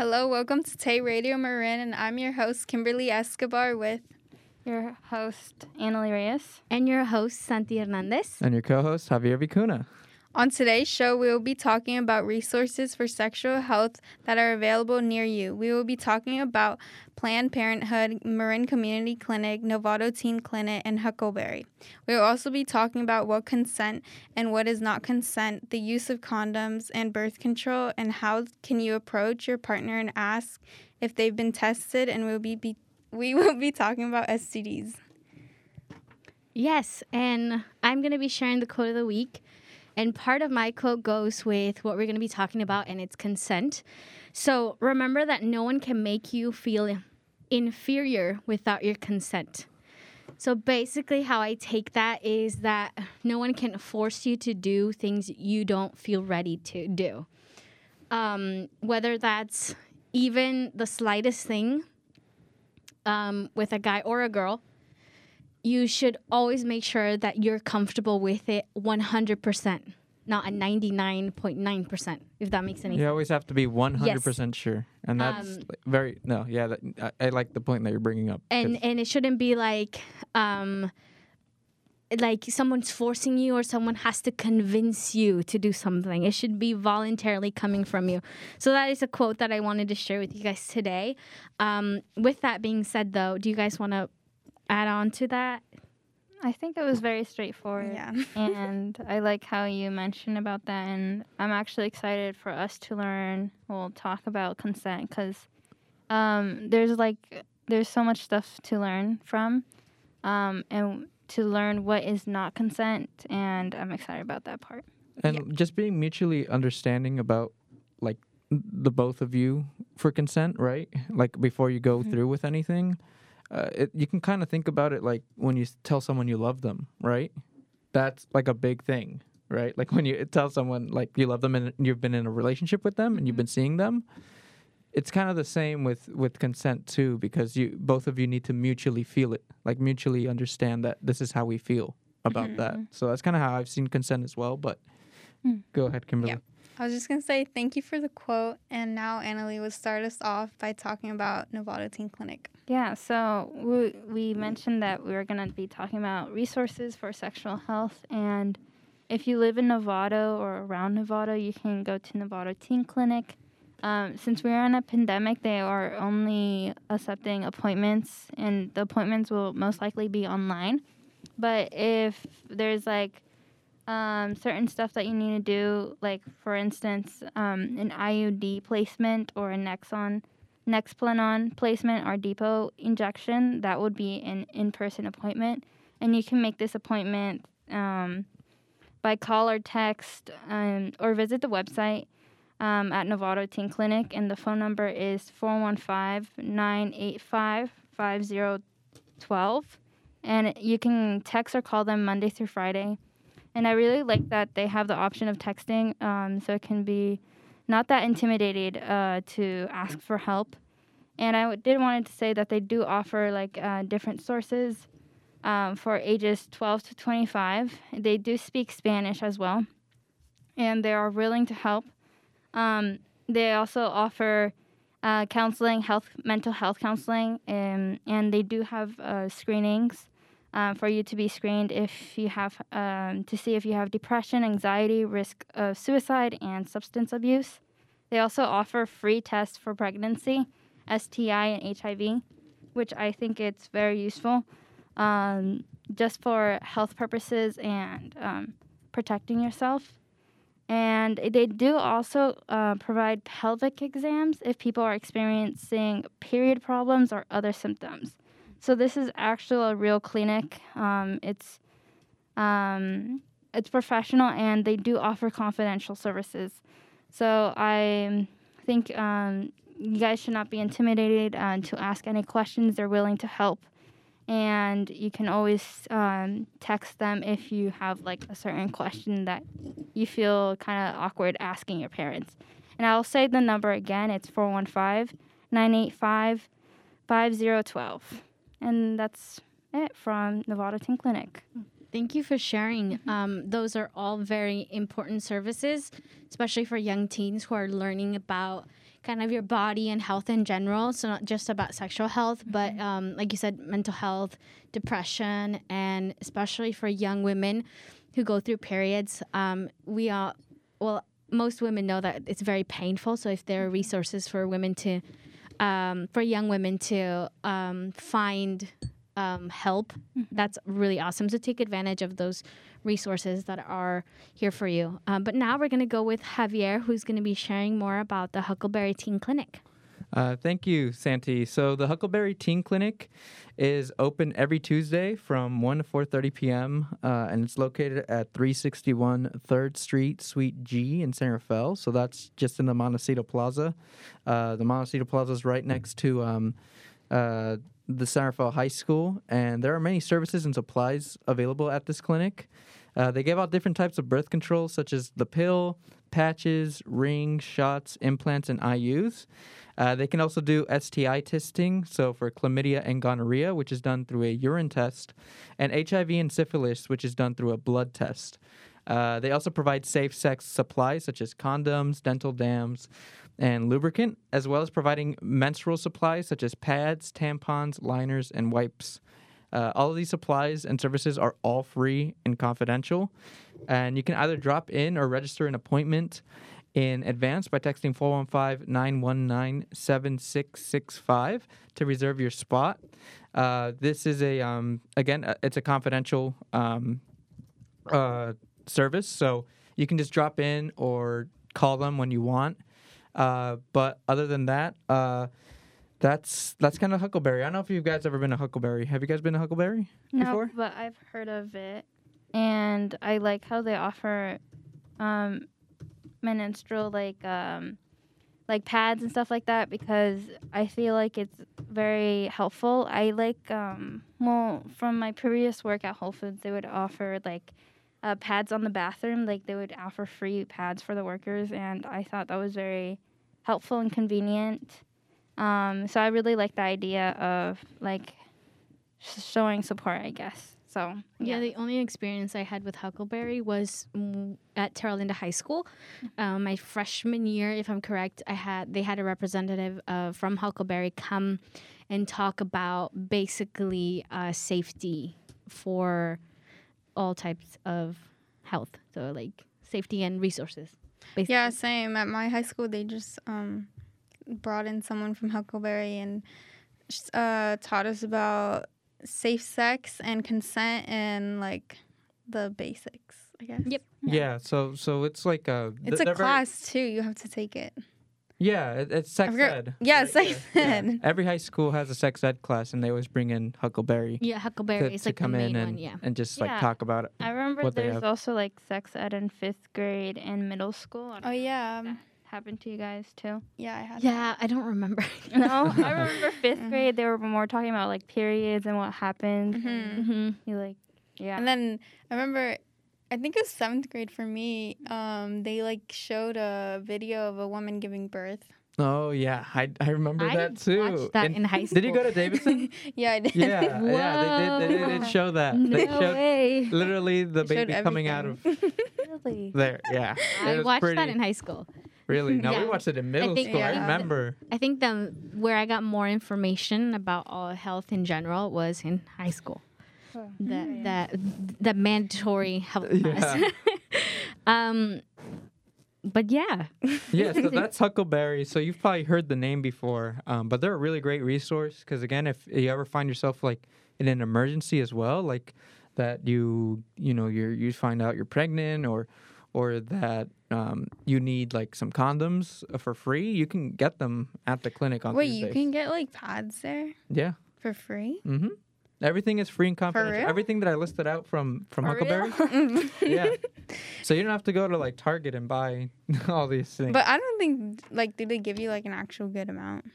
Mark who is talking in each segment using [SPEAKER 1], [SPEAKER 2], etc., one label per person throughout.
[SPEAKER 1] Hello, welcome to Tay Radio Marin, and I'm your host, Kimberly Escobar, with
[SPEAKER 2] your host, Annalie Reyes.
[SPEAKER 3] And your host, Santi Hernandez.
[SPEAKER 4] And your co host, Javier Vicuna.
[SPEAKER 1] On today's show, we will be talking about resources for sexual health that are available near you. We will be talking about Planned Parenthood, Marin Community Clinic, Novato Teen Clinic, and Huckleberry. We will also be talking about what consent and what is not consent, the use of condoms and birth control, and how can you approach your partner and ask if they've been tested, and we'll be, be we will be talking about STDs.
[SPEAKER 3] Yes, and I'm going to be sharing the quote of the week. And part of my quote goes with what we're going to be talking about, and it's consent. So remember that no one can make you feel inferior without your consent. So basically, how I take that is that no one can force you to do things you don't feel ready to do. Um, whether that's even the slightest thing um, with a guy or a girl, you should always make sure that you're comfortable with it 100%, not a 99.9%, if that makes any
[SPEAKER 4] you
[SPEAKER 3] sense.
[SPEAKER 4] You always have to be 100% yes. sure. And that's um, very, no, yeah, that, I, I, like the point that you're bringing up.
[SPEAKER 3] And, and it shouldn't be like, um, like someone's forcing you or someone has to convince you to do something. It should be voluntarily coming from you. So that is a quote that I wanted to share with you guys today. Um, with that being said, though, do you guys want to add on to that?
[SPEAKER 2] I think it was very straightforward.
[SPEAKER 1] Yeah.
[SPEAKER 2] and I like how you mentioned about that. And I'm actually excited for us to learn, we'll talk about consent because um, there's like, there's so much stuff to learn from um, and to learn what is not consent. And I'm excited about that part.
[SPEAKER 4] And yeah. just being mutually understanding about like the both of you for consent, right? Like before you go mm-hmm. through with anything uh, it, you can kind of think about it like when you tell someone you love them, right? That's like a big thing, right? Like when you tell someone like you love them and you've been in a relationship with them and you've been mm-hmm. seeing them. It's kind of the same with with consent too, because you both of you need to mutually feel it, like mutually understand that this is how we feel about mm-hmm. that. So that's kind of how I've seen consent as well. But mm. go ahead, Kimberly.
[SPEAKER 1] Yeah. I was just going to say thank you for the quote. And now Annalie will start us off by talking about Novato Teen Clinic.
[SPEAKER 2] Yeah, so we, we mentioned that we were going to be talking about resources for sexual health. And if you live in Novato or around Novato, you can go to Novato Teen Clinic. Um, since we're in a pandemic, they are only accepting appointments, and the appointments will most likely be online. But if there's like um, certain stuff that you need to do, like for instance, um, an IUD placement or a Nexon, Nexplanon placement or Depo injection, that would be an in-person appointment, and you can make this appointment um, by call or text um, or visit the website um, at Novato Teen Clinic, and the phone number is 415-985-5012, and you can text or call them Monday through Friday. And I really like that they have the option of texting, um, so it can be not that intimidated uh, to ask for help. And I did wanted to say that they do offer like uh, different sources um, for ages 12 to 25. They do speak Spanish as well, and they are willing to help. Um, they also offer uh, counseling, health, mental health counseling, and, um, and they do have uh, screenings um, for you to be screened if you have um, to see if you have depression, anxiety, risk of suicide, and substance abuse. They also offer free tests for pregnancy, STI, and HIV, which I think it's very useful um, just for health purposes and um, protecting yourself. And they do also uh, provide pelvic exams if people are experiencing period problems or other symptoms. So this is actually a real clinic. Um, it's um, it's professional and they do offer confidential services. So I think um, you guys should not be intimidated uh, to ask any questions. They're willing to help, and you can always um, text them if you have like a certain question that you feel kind of awkward asking your parents. And I'll say the number again. It's 415 985 5012. And that's it from Novato Teen Clinic.
[SPEAKER 3] Thank you for sharing. Mm-hmm. Um, those are all very important services, especially for young teens who are learning about kind of your body and health in general. So not just about sexual health, but um, like you said, mental health, depression, and especially for young women who go through periods. Um, we are well. Most women know that it's very painful. So if there are resources for women to, um, for young women to um, find um, help, that's really awesome. So take advantage of those resources that are here for you. Um, but now we're going to go with Javier, who's going to be sharing more about the Huckleberry Teen Clinic.
[SPEAKER 4] Uh, thank you, Santi. So the Huckleberry Teen Clinic is open every Tuesday from 1 to 4.30 p.m., uh, and it's located at 361 3rd Street, Suite G in San Rafael. So that's just in the Montecito Plaza. Uh, the Montecito Plaza is right next to um, uh, the San Rafael High School, and there are many services and supplies available at this clinic. Uh, they give out different types of birth control, such as the pill, patches, rings, shots, implants, and IUs. Uh, they can also do STI testing, so for chlamydia and gonorrhea, which is done through a urine test, and HIV and syphilis, which is done through a blood test. Uh, they also provide safe sex supplies such as condoms, dental dams, and lubricant, as well as providing menstrual supplies such as pads, tampons, liners, and wipes. Uh, all of these supplies and services are all free and confidential. And you can either drop in or register an appointment in advance by texting 415 919 7665 to reserve your spot. Uh, this is a, um, again, uh, it's a confidential um, uh, service, so you can just drop in or call them when you want. Uh, but other than that, uh, that's that's kind of Huckleberry. I don't know if you guys ever been to Huckleberry. Have you guys been to Huckleberry
[SPEAKER 2] No,
[SPEAKER 4] before?
[SPEAKER 2] but I've heard of it, and I like how they offer um, menstrual like um, like pads and stuff like that because I feel like it's very helpful. I like um, well from my previous work at Whole Foods, they would offer like uh, pads on the bathroom. Like they would offer free pads for the workers, and I thought that was very helpful and convenient. Um, so I really like the idea of like showing support, I guess. So
[SPEAKER 3] Yeah. the only experience I had with Huckleberry was at Terra Linda High School. Um, my freshman year, if I'm correct, I had they had a representative uh, from Huckleberry come and talk about basically uh, safety for all types of health. So like safety and resources. Basically.
[SPEAKER 1] Yeah, same. At my high school, they just um, brought in someone from Huckleberry and uh, taught us about safe sex and consent and like the basics. I guess.
[SPEAKER 3] Yep.
[SPEAKER 4] yeah. So so it's like a
[SPEAKER 1] It's a
[SPEAKER 4] they're very-
[SPEAKER 1] class too. You have to take it.
[SPEAKER 4] yeah, it, it's sex
[SPEAKER 1] forgot-
[SPEAKER 4] ed.
[SPEAKER 1] Yeah,
[SPEAKER 4] right?
[SPEAKER 1] sex
[SPEAKER 4] Yeah.
[SPEAKER 1] ed.
[SPEAKER 4] Every high school has a sex ed class, and they always bring in Huckleberry
[SPEAKER 3] Yeah, Huckleberry
[SPEAKER 4] to,
[SPEAKER 3] is
[SPEAKER 4] to
[SPEAKER 3] like the
[SPEAKER 4] come
[SPEAKER 3] main
[SPEAKER 4] in and
[SPEAKER 3] one. Yeah.
[SPEAKER 4] and just like
[SPEAKER 2] Yeah.
[SPEAKER 4] talk about it.
[SPEAKER 2] I remember there's also like sex ed in fifth grade and middle school.
[SPEAKER 1] Oh yeah,
[SPEAKER 2] that happened to you guys too.
[SPEAKER 1] yeah. I had.
[SPEAKER 3] Yeah, I don't remember.
[SPEAKER 2] No, I remember fifth
[SPEAKER 1] Mhm.
[SPEAKER 2] grade they were more talking about like periods and what happens.
[SPEAKER 1] Mhm.
[SPEAKER 2] and
[SPEAKER 3] hmm
[SPEAKER 2] You like, yeah.
[SPEAKER 1] And then I remember, I think it was seventh grade for me. Um, they like showed a video of a woman giving birth.
[SPEAKER 4] Oh yeah, I I remember
[SPEAKER 3] I
[SPEAKER 4] that too.
[SPEAKER 3] watched that
[SPEAKER 4] And
[SPEAKER 3] in high school.
[SPEAKER 4] Did you go to Davidson?
[SPEAKER 1] yeah, I did.
[SPEAKER 4] yeah, yeah. They did. They did,
[SPEAKER 3] Whoa.
[SPEAKER 4] show that. They
[SPEAKER 3] no
[SPEAKER 4] showed
[SPEAKER 3] way.
[SPEAKER 4] literally the
[SPEAKER 1] They
[SPEAKER 4] baby coming out of
[SPEAKER 2] really?
[SPEAKER 4] there. Yeah,
[SPEAKER 3] I watched
[SPEAKER 4] pretty,
[SPEAKER 3] that in high school.
[SPEAKER 4] Really? No,
[SPEAKER 3] Yeah.
[SPEAKER 4] we watched it in middle
[SPEAKER 3] think-
[SPEAKER 4] school. I remember.
[SPEAKER 3] I think the where I got more information about all health in general was in high school.
[SPEAKER 2] Oh,
[SPEAKER 3] The
[SPEAKER 2] okay.
[SPEAKER 3] the the mandatory health class. Um, but yeah,
[SPEAKER 4] Yeah, so that's Huckleberry. So you've probably heard the name before, um, but they're a really great resource because again, if you ever find yourself like in an emergency as well, like that you you know you you find out you're pregnant or or that um, you need like some condoms uh, for free, you can get them at the clinic on
[SPEAKER 1] Wait,
[SPEAKER 4] Tuesdays.
[SPEAKER 1] you can get like pads there
[SPEAKER 4] yeah.
[SPEAKER 1] for free?
[SPEAKER 4] Mm-hmm. Everything is free and confidential.
[SPEAKER 1] real?
[SPEAKER 4] Everything that I listed out from from
[SPEAKER 1] For?
[SPEAKER 4] Huckleberry. yeah. So you don't have to go to like Target and buy all these things.
[SPEAKER 1] But I don't think like do they give you like an actual good amount?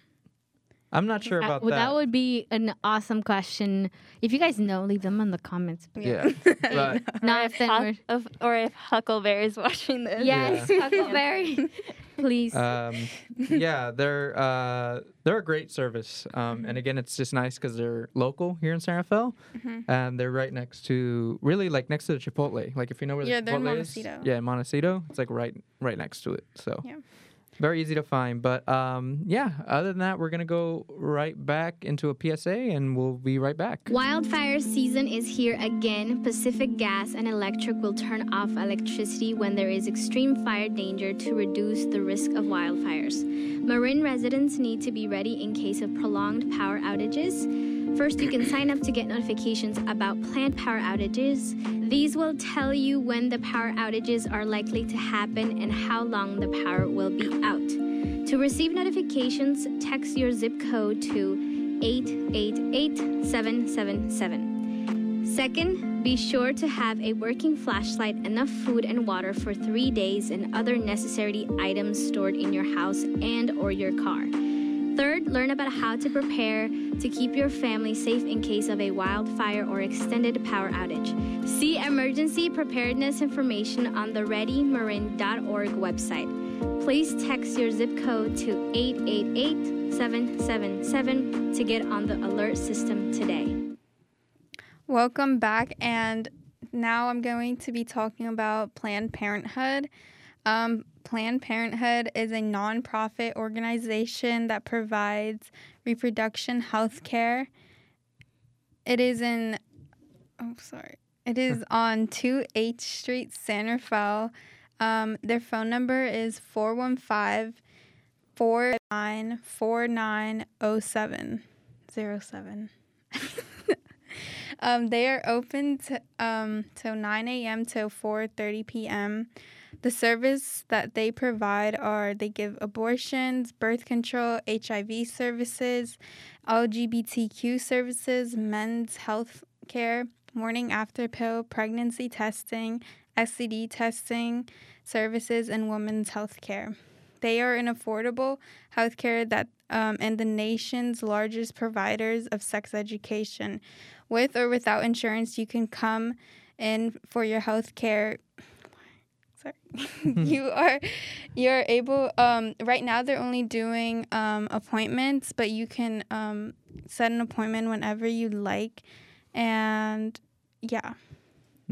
[SPEAKER 4] I'm not sure
[SPEAKER 3] Uh,
[SPEAKER 4] about
[SPEAKER 3] well,
[SPEAKER 4] that.
[SPEAKER 3] that would be an awesome question. If you guys know, leave them in the comments.
[SPEAKER 4] yeah. but
[SPEAKER 3] Not
[SPEAKER 2] or
[SPEAKER 3] if
[SPEAKER 2] if,
[SPEAKER 3] then
[SPEAKER 2] Huck-
[SPEAKER 3] we're-
[SPEAKER 2] of, or if Huckleberry's watching this.
[SPEAKER 3] Yes, Huckleberry, please.
[SPEAKER 4] um, yeah, they're uh, they're a great service, um, and again, it's just nice because they're local here in San Rafael,
[SPEAKER 1] Mhm.
[SPEAKER 4] and they're right next to really like next to the Chipotle. Like if you know where
[SPEAKER 1] Yeah,
[SPEAKER 4] the
[SPEAKER 1] they're in
[SPEAKER 4] Chipotle is,
[SPEAKER 1] Montecito.
[SPEAKER 4] yeah, in Montecito, it's like right right next to it. So
[SPEAKER 1] Yeah.
[SPEAKER 4] Very easy to find. But um, yeah, other than that, we're gonna go right back into a PSA, and we'll be right back.
[SPEAKER 3] Wildfire season is here again. Pacific Gas and Electric will turn off electricity when there is extreme fire danger to reduce the risk of wildfires. Marin residents need to be ready in case of prolonged power outages. First, you can sign up to get notifications about planned power outages. These will tell you when the power outages are likely to happen and how long the power will be out. To receive notifications, text your zip code to 888777. Second, be sure to have a working flashlight, enough food and water for 3 days and other necessary items stored in your house and or your car. Third, learn about how to prepare to keep your family safe in case of a wildfire or extended power outage. See emergency preparedness information on the readymarin.org website. Please text your zip code to 888777 to get on the alert system today.
[SPEAKER 1] Welcome back, and now I'm going to be talking about Planned Parenthood. Um, Planned Parenthood is a nonprofit organization that provides reproduction health care. It is in, oh, sorry. It is on 2 H Street, San Rafael. Um, their phone number is 415 459 4907. Um, they are open to, um, till 9 a.m. till 4:30 p.m. The service that they provide are they give abortions, birth control, HIV services, LGBTQ services, men's health care, morning after pill, pregnancy testing, STD testing services, and women's health care. They are an affordable healthcare that um, and the nation's largest providers of sex education. With or without insurance, you can come in for your health care sorry you are you're able um, right now they're only doing um, appointments but you can um, set an appointment whenever you like and yeah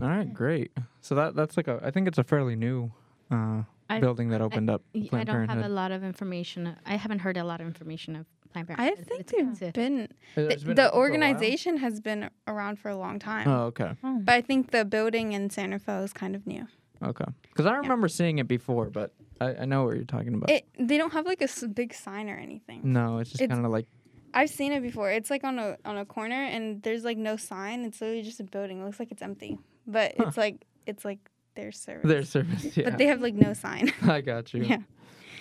[SPEAKER 4] All right, great. So that that's like a I think it's a fairly new uh, building that opened up.
[SPEAKER 3] Y- I
[SPEAKER 4] Planned
[SPEAKER 3] don't have a lot of information. I haven't heard a lot of information of Planned Parenthood.
[SPEAKER 1] i think
[SPEAKER 3] It's
[SPEAKER 1] they've been
[SPEAKER 4] It's
[SPEAKER 1] the,
[SPEAKER 4] been
[SPEAKER 1] the
[SPEAKER 4] open for a while?
[SPEAKER 1] organization has been around for a long time
[SPEAKER 4] Oh, okay,
[SPEAKER 1] but i think the building in san rafael is kind of new
[SPEAKER 4] okay. Because I remember seeing it before, but I, I know what you're talking about.
[SPEAKER 1] it they don't have like a s- big sign or anything
[SPEAKER 4] no, it's just
[SPEAKER 1] it's-
[SPEAKER 4] kind of like
[SPEAKER 1] I've seen it before. It's like on a on a corner and there's like no sign. It's literally just a building. It looks like it's empty. But
[SPEAKER 4] Huh.
[SPEAKER 1] it's like it's like their service.
[SPEAKER 4] their service. Yeah,
[SPEAKER 1] But they have like no sign.
[SPEAKER 4] I got you.
[SPEAKER 1] Yeah.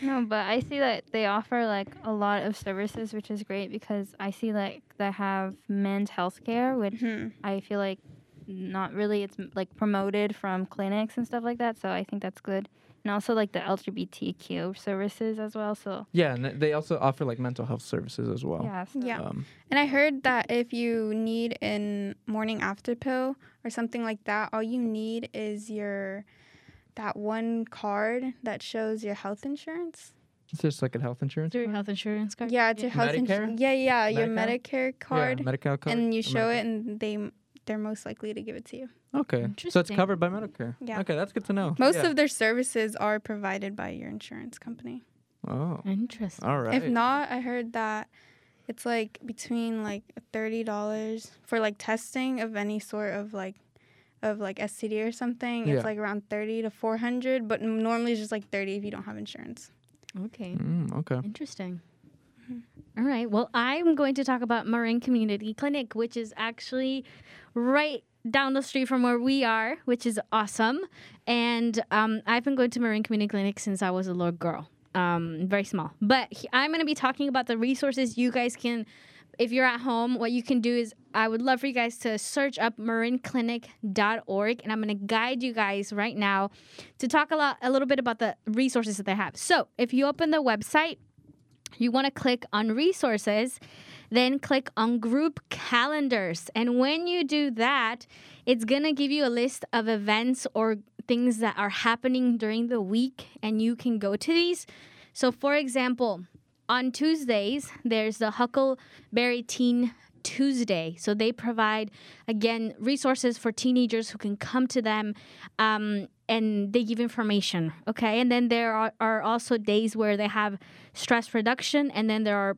[SPEAKER 2] No, but I see that they offer like a lot of services, which is great because I see like they have men's health care, which
[SPEAKER 1] hmm
[SPEAKER 2] I feel like not really it's like promoted from clinics and stuff like that. So I think that's good. And also like the LGBTQ services as well. So
[SPEAKER 4] Yeah, and they also offer like mental health services as well.
[SPEAKER 2] yeah, so
[SPEAKER 1] Yeah.
[SPEAKER 4] Um,
[SPEAKER 1] And I heard that if you need an morning after pill or something like that, all you need is your that one card that shows your health insurance.
[SPEAKER 4] it's just like a health insurance.
[SPEAKER 3] Your health insurance card?
[SPEAKER 1] Yeah, it's your health insurance. Yeah, yeah, your
[SPEAKER 4] Medicare?
[SPEAKER 1] Medicare card.
[SPEAKER 4] Yeah, Medi-Cal card.
[SPEAKER 1] and you show
[SPEAKER 4] Medicare.
[SPEAKER 1] it and they they're most likely to give it to you.
[SPEAKER 4] Okay, so it's covered by Medicare.
[SPEAKER 1] Yeah.
[SPEAKER 4] Okay, that's good to know.
[SPEAKER 1] Most
[SPEAKER 4] Yeah.
[SPEAKER 1] of their services are provided by your insurance company.
[SPEAKER 4] Oh,
[SPEAKER 3] Interesting.
[SPEAKER 4] all right.
[SPEAKER 1] If not, I heard that it's like between like thirty dollars for like testing of any sort of like of like STD or something.
[SPEAKER 4] Yeah.
[SPEAKER 1] It's like around thirty to four hundred, but normally it's just like thirty if you don't have insurance.
[SPEAKER 3] Okay.
[SPEAKER 4] Mm, okay.
[SPEAKER 3] Interesting. All right. Well, I'm going to talk about Marin Community Clinic, which is actually right down the street from where we are, which is awesome. And um, I've been going to Marin Community Clinic since I was a little girl, um, very small. But he- I'm going to be talking about the resources you guys can. If you're at home, what you can do is I would love for you guys to search up marinclinic.org and I'm going to guide you guys right now to talk a lot a little bit about the resources that they have. So, if you open the website, you want to click on resources, then click on group calendars. And when you do that, it's going to give you a list of events or things that are happening during the week, and you can go to these. So, for example, on Tuesdays, there's the Huckleberry Teen Tuesday. So they provide, again, resources for teenagers who can come to them um, and they give information. Okay. And then there are, are also days where they have stress reduction. And then there are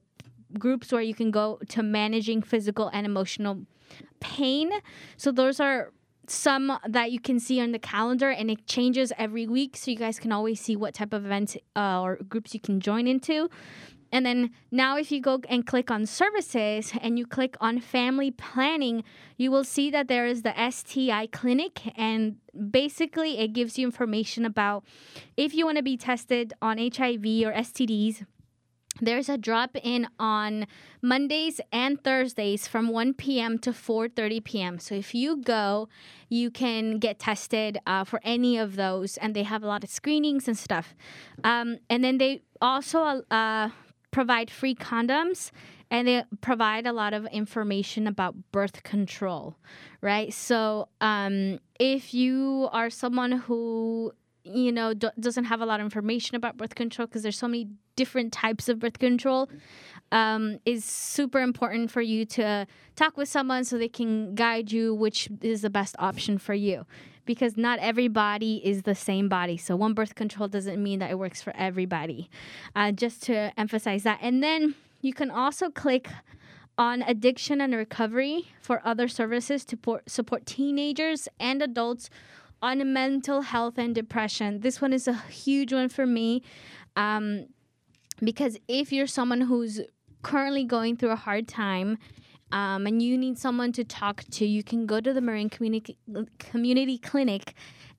[SPEAKER 3] groups where you can go to managing physical and emotional pain. So those are some that you can see on the calendar and it changes every week so you guys can always see what type of events uh, or groups you can join into and then now if you go and click on services and you click on family planning you will see that there is the sti clinic and basically it gives you information about if you want to be tested on hiv or stds there's a drop in on Mondays and Thursdays from 1 p.m. to 4:30 p.m. So if you go, you can get tested uh, for any of those, and they have a lot of screenings and stuff. Um, and then they also uh, provide free condoms, and they provide a lot of information about birth control, right? So um, if you are someone who you know do- doesn't have a lot of information about birth control because there's so many different types of birth control um, is super important for you to talk with someone so they can guide you which is the best option for you. Because not everybody is the same body so one birth control doesn't mean that it works for everybody uh, just to emphasize that. And then you can also click on addiction and recovery for other services to por- support teenagers and adults on mental health and depression. This one is a huge one for me um, because if you're someone who's currently going through a hard time um, and you need someone to talk to, you can go to the Marin Community, Community Clinic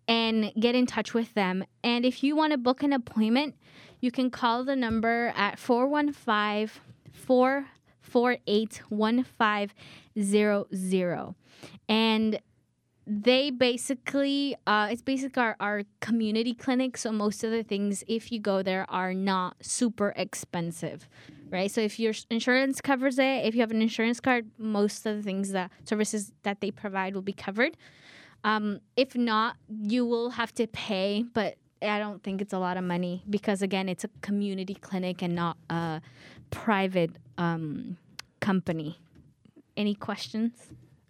[SPEAKER 3] and get in touch with them. And if you want to book an appointment, you can call the number at 415 448 1500. And they basically uh, it's basically our, our community clinic so most of the things if you go there are not super expensive right? So if your insurance covers it if you have an insurance card most of the things that services that they provide will be covered. Um, if not you will have to pay but i don't think it's a lot of money because again it's a community clinic and not a private um, company. Any questions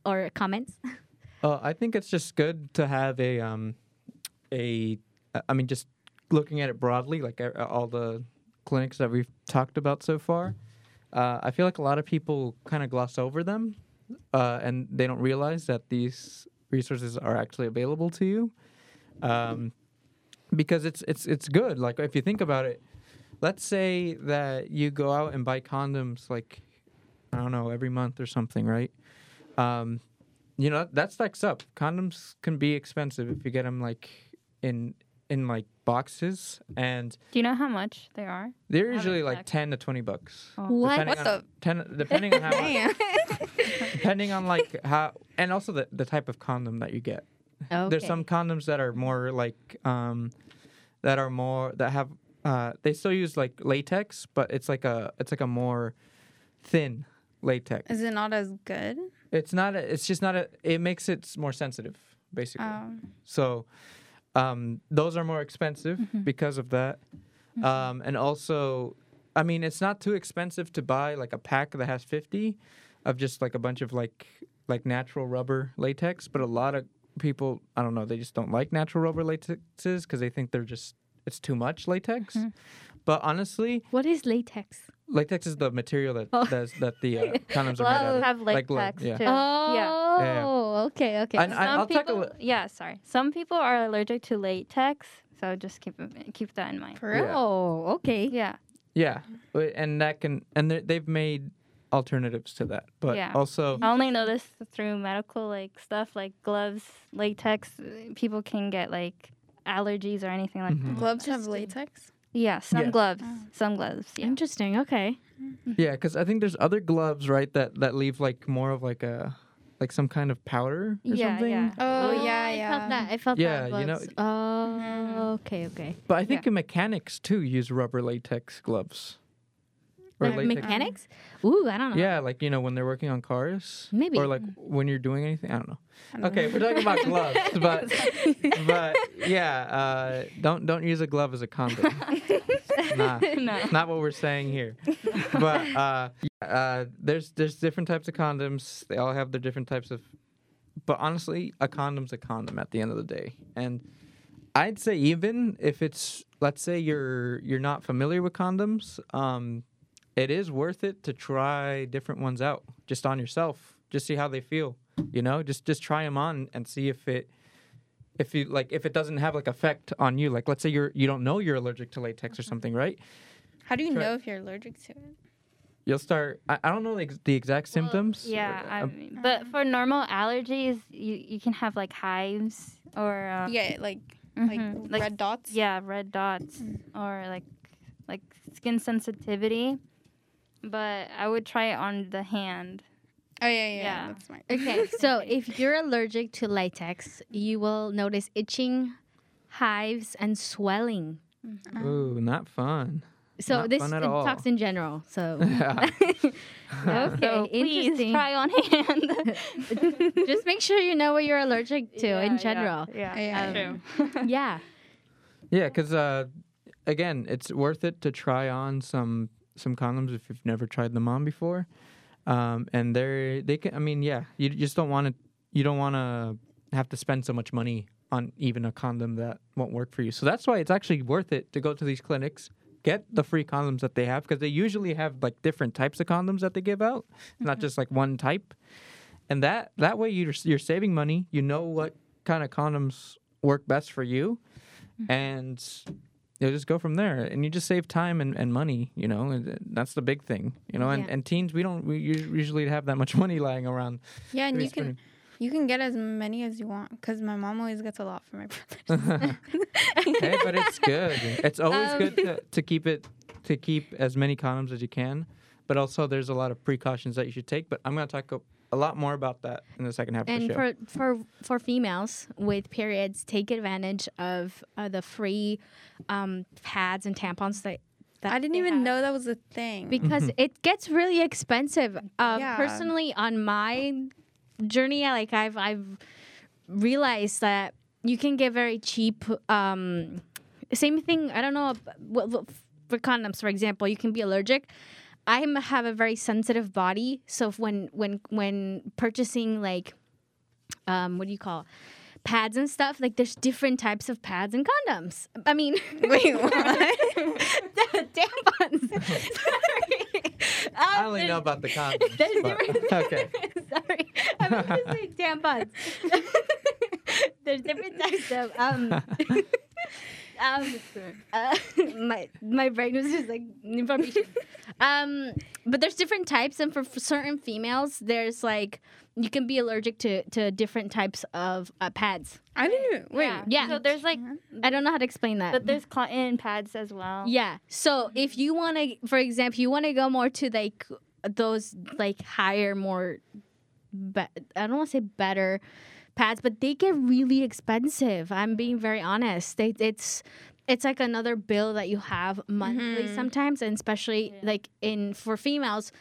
[SPEAKER 3] or comments
[SPEAKER 4] Uh, I think it's just good to have a um, a. I mean, just looking at it broadly, like uh, all the clinics that we've talked about so far. Uh, I feel like a lot of people kind of gloss over them, uh, and they don't realize that these resources are actually available to you. Um, because it's it's it's good. Like if you think about it, let's say that you go out and buy condoms, like I don't know, every month or something, right? Um, you know that stacks up. Condoms can be expensive if you get them like in in like boxes, and
[SPEAKER 2] Do you know how much they are?
[SPEAKER 4] they're
[SPEAKER 2] haven't
[SPEAKER 4] usually like ten to twenty bucks.
[SPEAKER 2] Oh.
[SPEAKER 3] What?
[SPEAKER 4] Depending
[SPEAKER 1] What
[SPEAKER 4] on, ten, depending on how much, depending on like how, and also the, the type of condom that you get. okay. There's some condoms that are more like um, that are more that have uh, they still use like latex, but it's like a it's like a more thin latex.
[SPEAKER 1] Is it not as good?
[SPEAKER 4] It's not. A, it's just not a. It makes it more sensitive, basically.
[SPEAKER 1] Um,
[SPEAKER 4] So, um, those are more expensive because of that. Um, and also, I mean, it's not too expensive to buy like a pack that has fifty of just like a bunch of like like natural rubber latex. But a lot of people, I don't know, they just don't like natural rubber latexes because they think they're just it's too much latex. But honestly,
[SPEAKER 3] what is latex
[SPEAKER 4] latex is the material that
[SPEAKER 3] Oh.
[SPEAKER 4] that's, that the uh, condoms are made out
[SPEAKER 2] Gloves
[SPEAKER 4] of.
[SPEAKER 2] have
[SPEAKER 4] Like glove,
[SPEAKER 2] latex
[SPEAKER 4] yeah.
[SPEAKER 2] too.
[SPEAKER 3] oh
[SPEAKER 2] yeah.
[SPEAKER 3] okay okay
[SPEAKER 4] And I-
[SPEAKER 2] Some
[SPEAKER 4] I'll
[SPEAKER 2] people,
[SPEAKER 4] li-
[SPEAKER 2] yeah, sorry. Some people are allergic to latex, so just keep keep that in mind.
[SPEAKER 1] for real?
[SPEAKER 4] Yeah.
[SPEAKER 3] oh okay
[SPEAKER 2] Yeah,
[SPEAKER 4] Yeah, and that can and they- they've made alternatives to that, but
[SPEAKER 2] Yeah.
[SPEAKER 4] also
[SPEAKER 2] I only know this through medical like stuff like gloves, latex. uh, People can get like allergies or anything like
[SPEAKER 4] Mhm.
[SPEAKER 2] that.
[SPEAKER 1] Gloves have
[SPEAKER 3] Interesting.
[SPEAKER 1] latex.
[SPEAKER 2] Yeah, some
[SPEAKER 4] Yes.
[SPEAKER 2] gloves,
[SPEAKER 1] Oh.
[SPEAKER 2] some gloves. Yeah.
[SPEAKER 3] interesting okay mm-hmm.
[SPEAKER 4] yeah, because I think there's other gloves right that that leave like more of like a like some kind of powder or
[SPEAKER 2] Yeah,
[SPEAKER 4] something.
[SPEAKER 2] yeah.
[SPEAKER 1] Oh, yeah, yeah.
[SPEAKER 3] I felt that I felt
[SPEAKER 4] Yeah,
[SPEAKER 3] that
[SPEAKER 4] you know-
[SPEAKER 3] oh okay okay
[SPEAKER 4] But I think the mechanics too use rubber latex gloves. Or
[SPEAKER 3] Like mechanics ooh I don't know
[SPEAKER 4] Yeah, like you know when they're working on cars,
[SPEAKER 3] Maybe.
[SPEAKER 4] or like when you're doing anything. I don't know.
[SPEAKER 1] I don't
[SPEAKER 4] Okay,
[SPEAKER 1] know.
[SPEAKER 4] we're talking about gloves, but but yeah, uh, don't don't use a glove as a condom. nah,
[SPEAKER 2] no.
[SPEAKER 4] not what we're saying here. But uh, yeah, uh, there's there's different types of condoms. They all have their different types of. But honestly, a condom's a condom at the end of the day, and I'd say even if it's let's say you're you're not familiar with condoms, um, it is worth it to try different ones out just on yourself, just see how they feel. You know, just just try them on and see if it if you like if it doesn't have like effect on you. Like let's say you're you don't know you're allergic to latex or something, right?
[SPEAKER 1] How do you
[SPEAKER 4] Try-
[SPEAKER 1] know if you're allergic to it?
[SPEAKER 4] You'll start. I, I don't know the, the exact symptoms.
[SPEAKER 2] Yeah,
[SPEAKER 4] but,
[SPEAKER 2] I
[SPEAKER 4] uh,
[SPEAKER 2] mean, but for normal allergies, you, you can have like hives or uh,
[SPEAKER 1] Yeah, like
[SPEAKER 2] mhm,
[SPEAKER 1] like, red dots.
[SPEAKER 2] yeah, red dots or like like skin sensitivity. But I would try it on the hand.
[SPEAKER 1] Oh yeah, yeah,
[SPEAKER 2] Yeah.
[SPEAKER 1] that's smart.
[SPEAKER 3] Okay, so if you're allergic to latex, you will notice itching, hives, and swelling.
[SPEAKER 4] Ooh, not fun.
[SPEAKER 3] So
[SPEAKER 4] Not
[SPEAKER 3] this
[SPEAKER 4] fun at all.
[SPEAKER 3] talks in general. So
[SPEAKER 4] Yeah.
[SPEAKER 3] okay,
[SPEAKER 2] So please
[SPEAKER 3] interesting.
[SPEAKER 2] try on hand.
[SPEAKER 3] Just make sure you know what you're allergic to
[SPEAKER 2] Yeah,
[SPEAKER 3] in
[SPEAKER 2] yeah,
[SPEAKER 3] general.
[SPEAKER 2] Yeah,
[SPEAKER 1] Yeah.
[SPEAKER 3] Um, Yeah.
[SPEAKER 4] Yeah, because uh, again, it's worth it to try on some some condoms if you've never tried them on before. Um, and they're they can. I mean, yeah, you just don't want to. You don't want to have to spend so much money on even a condom that won't work for you. So that's why it's actually worth it to go to these clinics, get the free condoms that they have because they usually have like different types of condoms that they give out, not just like one type. And that that way you're you're saving money. You know what kind of condoms work best for you, and you'll just go from there. And you just save time and, and money. You know, and that's the big thing. You know, and,
[SPEAKER 3] Yeah.
[SPEAKER 4] and teens we don't we usually have that much money lying around.
[SPEAKER 1] Yeah, and you can you can get as many as you want because my mom always gets a lot for my brothers.
[SPEAKER 4] hey, but it's good. It's always
[SPEAKER 3] Um,
[SPEAKER 4] good to, to keep it to keep as many condoms as you can. But also, there's a lot of precautions that you should take. But I'm going to talk a, a lot more about that in the second half of
[SPEAKER 3] And
[SPEAKER 4] the show.
[SPEAKER 3] for for for females with periods, take advantage of uh, the free um, pads and tampons that. that
[SPEAKER 1] I didn't even
[SPEAKER 3] have.
[SPEAKER 1] know that was a thing.
[SPEAKER 3] because it gets really expensive. Um,
[SPEAKER 1] Yeah.
[SPEAKER 3] Personally, on my journey, I- like I've I've realized that you can get very cheap. Um, same thing. I don't know. What, what, for condoms, for example, you can be allergic. I have a very sensitive body, so if when when when purchasing like, um, what do you call? Pads and stuff like there's different types of pads and condoms. I mean,
[SPEAKER 1] Wait, what?
[SPEAKER 3] tampons. Sorry.
[SPEAKER 4] I
[SPEAKER 3] Um,
[SPEAKER 4] only know about the condoms. but- okay.
[SPEAKER 3] Sorry, I meant to say tampons. There's different types of um. Um, uh, my my brain was just like information. Um, but there's different types, and for, for certain females, there's like you can be allergic to to different types of uh, pads.
[SPEAKER 1] I didn't wait.
[SPEAKER 2] yeah.
[SPEAKER 3] Yeah.
[SPEAKER 2] So there's like,
[SPEAKER 3] I don't know how to explain that.
[SPEAKER 2] but there's cotton pads as well.
[SPEAKER 3] Yeah. So if you want to, for example, you want to go more to like those like higher, more, be- I don't want to say better pads, but they get really expensive. I'm being very honest. They, it's it's like another bill that you have monthly
[SPEAKER 1] Mhm.
[SPEAKER 3] sometimes, and especially like in for females.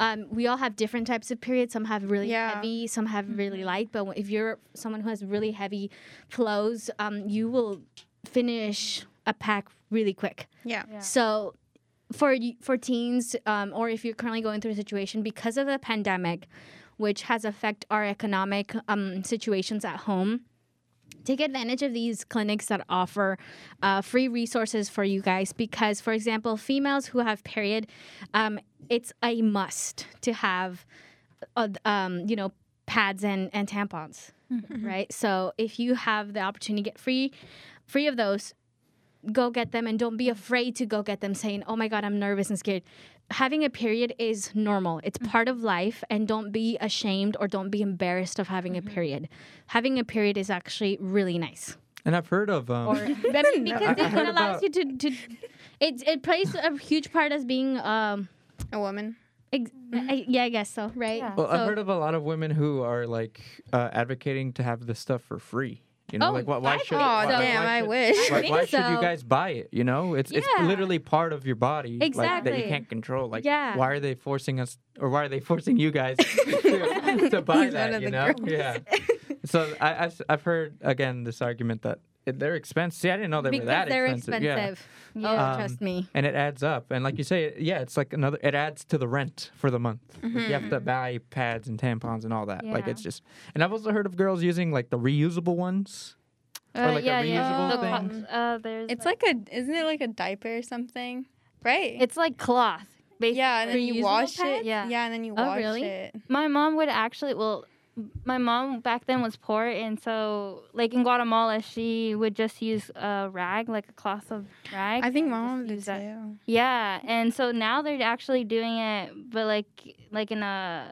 [SPEAKER 3] Um, we all have different types of periods. Some have really
[SPEAKER 1] Yeah.
[SPEAKER 3] heavy, some have really light. But if you're someone who has really heavy flows, um, you will finish a pack really quick.
[SPEAKER 1] Yeah.
[SPEAKER 2] Yeah.
[SPEAKER 3] So for for teens, um, or if you're currently going through a situation because of the pandemic, which has affect our economic um, situations at home. Take advantage of these clinics that offer uh, free resources for you guys because, for example, females who have period, um, it's a must to have, uh, um, you know, pads and, and tampons, right? So if you have the opportunity to get free, free of those, go get them and don't be afraid to go get them saying, oh my God, I'm nervous and scared. Having a period is normal. It's part of life and don't be ashamed or don't be embarrassed of having a period. Having a period is actually really nice.
[SPEAKER 4] And I've heard of um,
[SPEAKER 3] Or I because
[SPEAKER 4] I- I
[SPEAKER 3] it allows
[SPEAKER 4] about-
[SPEAKER 3] you to, to it, it plays a huge part as being um
[SPEAKER 1] A woman.
[SPEAKER 3] ex- I- yeah, I guess so, right?
[SPEAKER 2] Yeah.
[SPEAKER 4] Well, I've heard of a lot of women who are like uh, advocating to have this stuff for free. You know,
[SPEAKER 3] Oh,
[SPEAKER 4] like why, why
[SPEAKER 3] I
[SPEAKER 4] should?
[SPEAKER 1] Oh
[SPEAKER 4] why,
[SPEAKER 3] so.
[SPEAKER 4] like,
[SPEAKER 1] damn!
[SPEAKER 4] why
[SPEAKER 1] I wish.
[SPEAKER 4] Like, why should you guys buy it? You know, it's it's literally part of your body, like that you can't control. Like,
[SPEAKER 3] Yeah.
[SPEAKER 4] why are they forcing us, or why are they forcing you guys to, to buy
[SPEAKER 1] He's
[SPEAKER 4] that? You know,
[SPEAKER 1] girls.
[SPEAKER 4] yeah. So I, I've, I've heard again this argument that they're expensive. See, I didn't know they
[SPEAKER 3] because
[SPEAKER 4] were that
[SPEAKER 3] they're
[SPEAKER 4] expensive. Yeah.
[SPEAKER 3] expensive.
[SPEAKER 2] Yeah.
[SPEAKER 3] Oh,
[SPEAKER 4] Um,
[SPEAKER 3] trust me.
[SPEAKER 4] and it adds up. And like you say, yeah, it's like another. It adds to the rent for the month. Like, you have to buy pads and tampons and all that.
[SPEAKER 2] Yeah.
[SPEAKER 4] Like it's just. And I've also heard of girls using like the reusable ones. Or
[SPEAKER 2] Uh,
[SPEAKER 4] like a
[SPEAKER 2] yeah, yeah.
[SPEAKER 4] reusable
[SPEAKER 2] The
[SPEAKER 1] thing?
[SPEAKER 2] co- uh, there's
[SPEAKER 1] It's like a, isn't it like a diaper or something? Right.
[SPEAKER 2] it's like cloth. Basically.
[SPEAKER 1] yeah, and then you wash
[SPEAKER 3] pads?
[SPEAKER 1] it.
[SPEAKER 2] Yeah.
[SPEAKER 1] Yeah, and then you
[SPEAKER 3] Oh,
[SPEAKER 1] wash
[SPEAKER 3] really?
[SPEAKER 1] it.
[SPEAKER 2] my mom would actually well my mom back then was poor and so like in guatemala she would just use a rag like a cloth of rag
[SPEAKER 1] I think my mom did
[SPEAKER 2] that.
[SPEAKER 1] too.
[SPEAKER 2] yeah and so now they're actually doing it but like like in a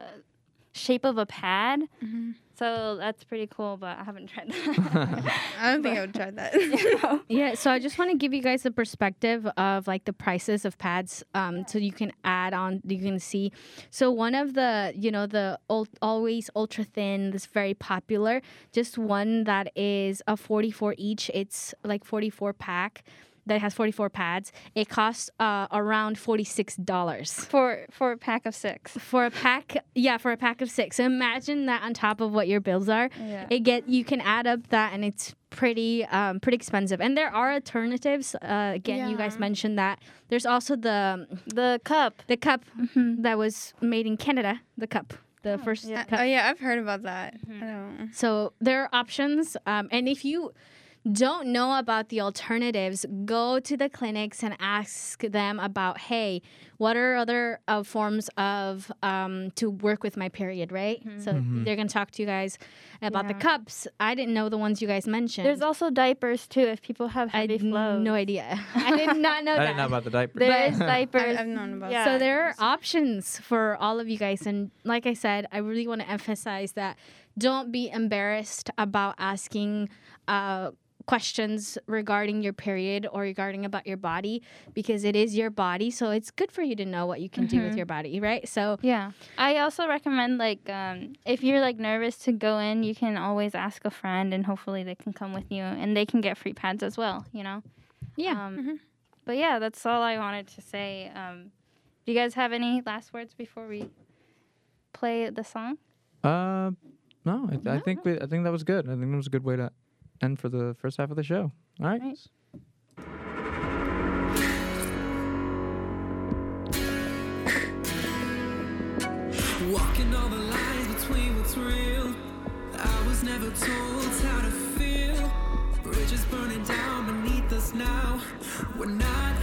[SPEAKER 2] shape of a pad
[SPEAKER 1] Mhm.
[SPEAKER 2] So that's pretty cool but i haven't tried that
[SPEAKER 1] I don't think I would try that.
[SPEAKER 3] Yeah, so I just want to give you guys a perspective of like the prices of pads, um, so you can add on, you can see. So one of the, you know, the ul- always ultra thin, this very popular, just one that is a 44 each. It's like 44 pack that has 44 pads. It costs uh, around $46
[SPEAKER 2] for for a pack of six
[SPEAKER 3] for a pack. Yeah, for a pack of six. So imagine that on top of what your bills are
[SPEAKER 2] yeah
[SPEAKER 3] it get you can add up that and it's pretty um pretty expensive and there are alternatives uh again you guys mentioned that there's also the
[SPEAKER 2] the cup
[SPEAKER 3] the cup
[SPEAKER 2] Mhm.
[SPEAKER 3] that was made in canada the cup the first
[SPEAKER 2] yeah.
[SPEAKER 3] cup
[SPEAKER 1] oh yeah, I've heard about that.
[SPEAKER 2] Mm-hmm.
[SPEAKER 1] I don't.
[SPEAKER 3] so there are options um and if you don't know about the alternatives go to the clinics and ask them about hey what are other uh, forms of um, to work with my period right? So they're going to talk to you guys about the cups. I didn't know the ones you guys mentioned.
[SPEAKER 2] There's also diapers too if people have heavy
[SPEAKER 3] had
[SPEAKER 2] flows.
[SPEAKER 3] no idea. I did not know
[SPEAKER 4] I
[SPEAKER 3] that.
[SPEAKER 4] I didn't know about the diaper.
[SPEAKER 2] there's diapers.
[SPEAKER 1] I've known about
[SPEAKER 2] Yeah.
[SPEAKER 3] so there are options for all of you guys, and like I said, I really want to emphasize that don't be embarrassed about asking uh, questions regarding your period or regarding about your body because it is your body. So it's good for you to know what you can do with your body, right? So
[SPEAKER 2] Yeah. I also recommend like um, if you're like nervous to go in, you can always ask a friend and hopefully they can come with you and they can get free pads as well, you know.
[SPEAKER 3] yeah,
[SPEAKER 2] Um, But yeah, that's all I wanted to say. Um, do you guys have any last words before we play the song?
[SPEAKER 4] Uh, no, I, I think we, I think that was good. I think that was a good way to end for the first half of the show. All right.
[SPEAKER 2] Right.
[SPEAKER 5] Walking all the lines between what's real. I was never told how to feel. Bridges burning down beneath us now. We're not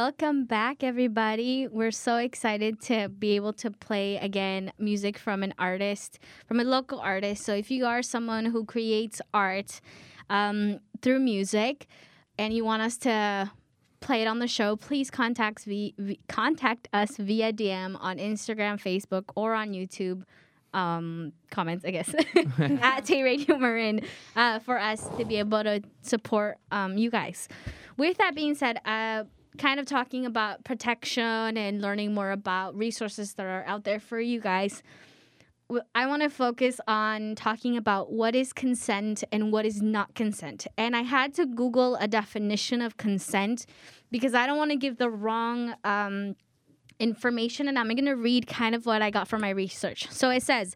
[SPEAKER 3] Welcome back, everybody. We're so excited to be able to play again music from an artist, from a local artist. So, if you are someone who creates art um, through music and you want us to play it on the show, please contact, v- contact us via DM on Instagram, Facebook, or on YouTube. Um, comments, I guess, at Tay Radio Marin uh, for us to be able to support um, you guys. With that being said, uh, kind of talking about protection and learning more about resources that are out there for you guys. I want to focus on talking about what is consent and what is not consent. And I had to Google a definition of consent because I don't want to give the wrong um, information. And I'm going to read kind of what I got from my research. So it says,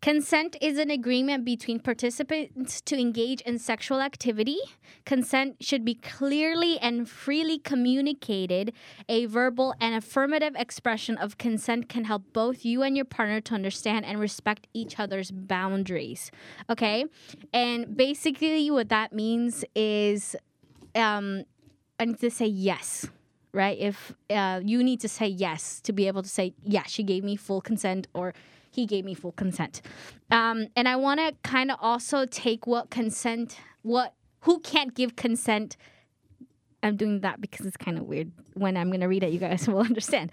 [SPEAKER 3] Consent is an agreement between participants to engage in sexual activity. Consent should be clearly and freely communicated. A verbal and affirmative expression of consent can help both you and your partner to understand and respect each other's boundaries. Okay? And basically, what that means is um, I need to say yes. Right? If uh, you need to say yes to be able to say, yeah, she gave me full consent or he gave me full consent. Um, and I want to kind of also take what consent, what who can't give consent. I'm doing that because it's kind of weird. When I'm going to read it, you guys will understand.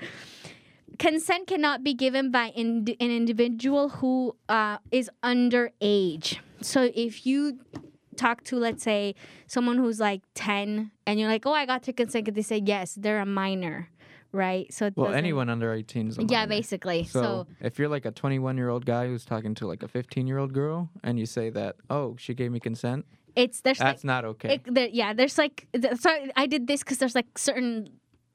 [SPEAKER 3] Consent cannot be given by an individual who uh, is underage. So if you talk to, let's say, someone who's like 10 and you're like, oh, I got to consent, because they say yes, they're a minor, right? So
[SPEAKER 4] Well,
[SPEAKER 3] doesn't-
[SPEAKER 4] anyone under 18 is a
[SPEAKER 3] Yeah,
[SPEAKER 4] minor.
[SPEAKER 3] basically.
[SPEAKER 4] So,
[SPEAKER 3] so
[SPEAKER 4] if you're like a 21 year old guy who's talking to like a 15 year old girl and you say that, oh, she gave me consent,
[SPEAKER 3] it's there's like
[SPEAKER 4] that's not okay.
[SPEAKER 3] it, there, yeah there's like th- so I did this because there's like certain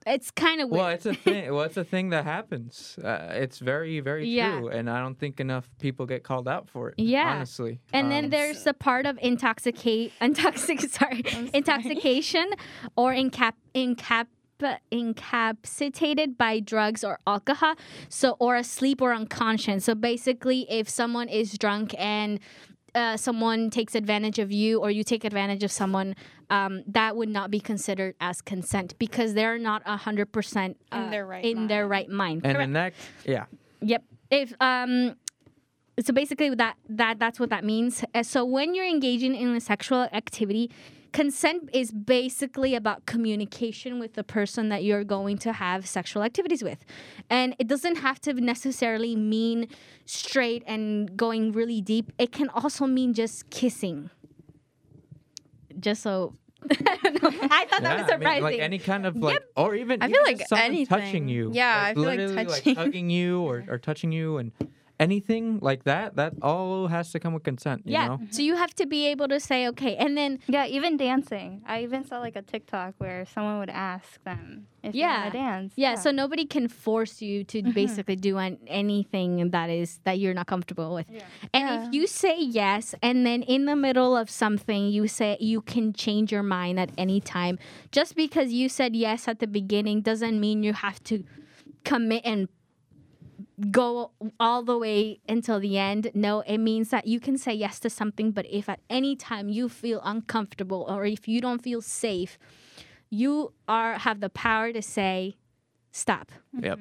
[SPEAKER 3] it's kind of weird.
[SPEAKER 4] well, it's a thing. well, it's a thing that happens. Uh, it's very, very
[SPEAKER 3] Yeah.
[SPEAKER 4] true, and I don't think enough people get called out for it.
[SPEAKER 3] Yeah.
[SPEAKER 4] honestly.
[SPEAKER 3] and then
[SPEAKER 4] Um,
[SPEAKER 3] there's the part of intoxicate intoxic sorry intoxication or incap incap incapacitated by drugs or alcohol so or asleep or unconscious so basically if someone is drunk and uh, someone takes advantage of you or you take advantage of someone um, that would not be considered as consent because they're not 100% uh,
[SPEAKER 1] In their right
[SPEAKER 3] in their
[SPEAKER 1] mind.
[SPEAKER 3] right mind
[SPEAKER 4] and
[SPEAKER 3] Correct.
[SPEAKER 4] in that, yeah,
[SPEAKER 3] Yep. If um so basically that that that's what that means. Uh, So when you're engaging in a sexual activity, consent is basically about communication with the person that you're going to have sexual activities with. And it doesn't have to necessarily mean straight and going really deep. It can also mean just kissing. Just so I thought that
[SPEAKER 4] yeah,
[SPEAKER 3] was
[SPEAKER 4] I mean,
[SPEAKER 3] surprising.
[SPEAKER 4] like any kind of like, or even
[SPEAKER 1] I feel
[SPEAKER 4] even
[SPEAKER 1] like
[SPEAKER 4] just someone touching you.
[SPEAKER 1] Yeah, I feel like
[SPEAKER 4] literally,
[SPEAKER 1] touching.
[SPEAKER 4] hugging you or, or touching you and anything like that. That all has to come with consent. You
[SPEAKER 3] yeah.
[SPEAKER 4] know?
[SPEAKER 3] So you have to be able to say okay. And then
[SPEAKER 2] Yeah, even dancing. I even saw like a TikTok where someone would ask them if
[SPEAKER 3] Yeah.
[SPEAKER 2] you want to dance.
[SPEAKER 3] Yeah, yeah, so nobody can force you to mm-hmm. basically do an, anything that is that you're not comfortable with. Yeah. And
[SPEAKER 2] Yeah.
[SPEAKER 3] if you say yes and then in the middle of something you say you can change your mind at any time, just because you said yes at the beginning doesn't mean you have to commit and go all the way until the end. No, it means that you can say yes to something, but if at any time you feel uncomfortable or if you don't feel safe, you are have the power to say stop.
[SPEAKER 4] Yep.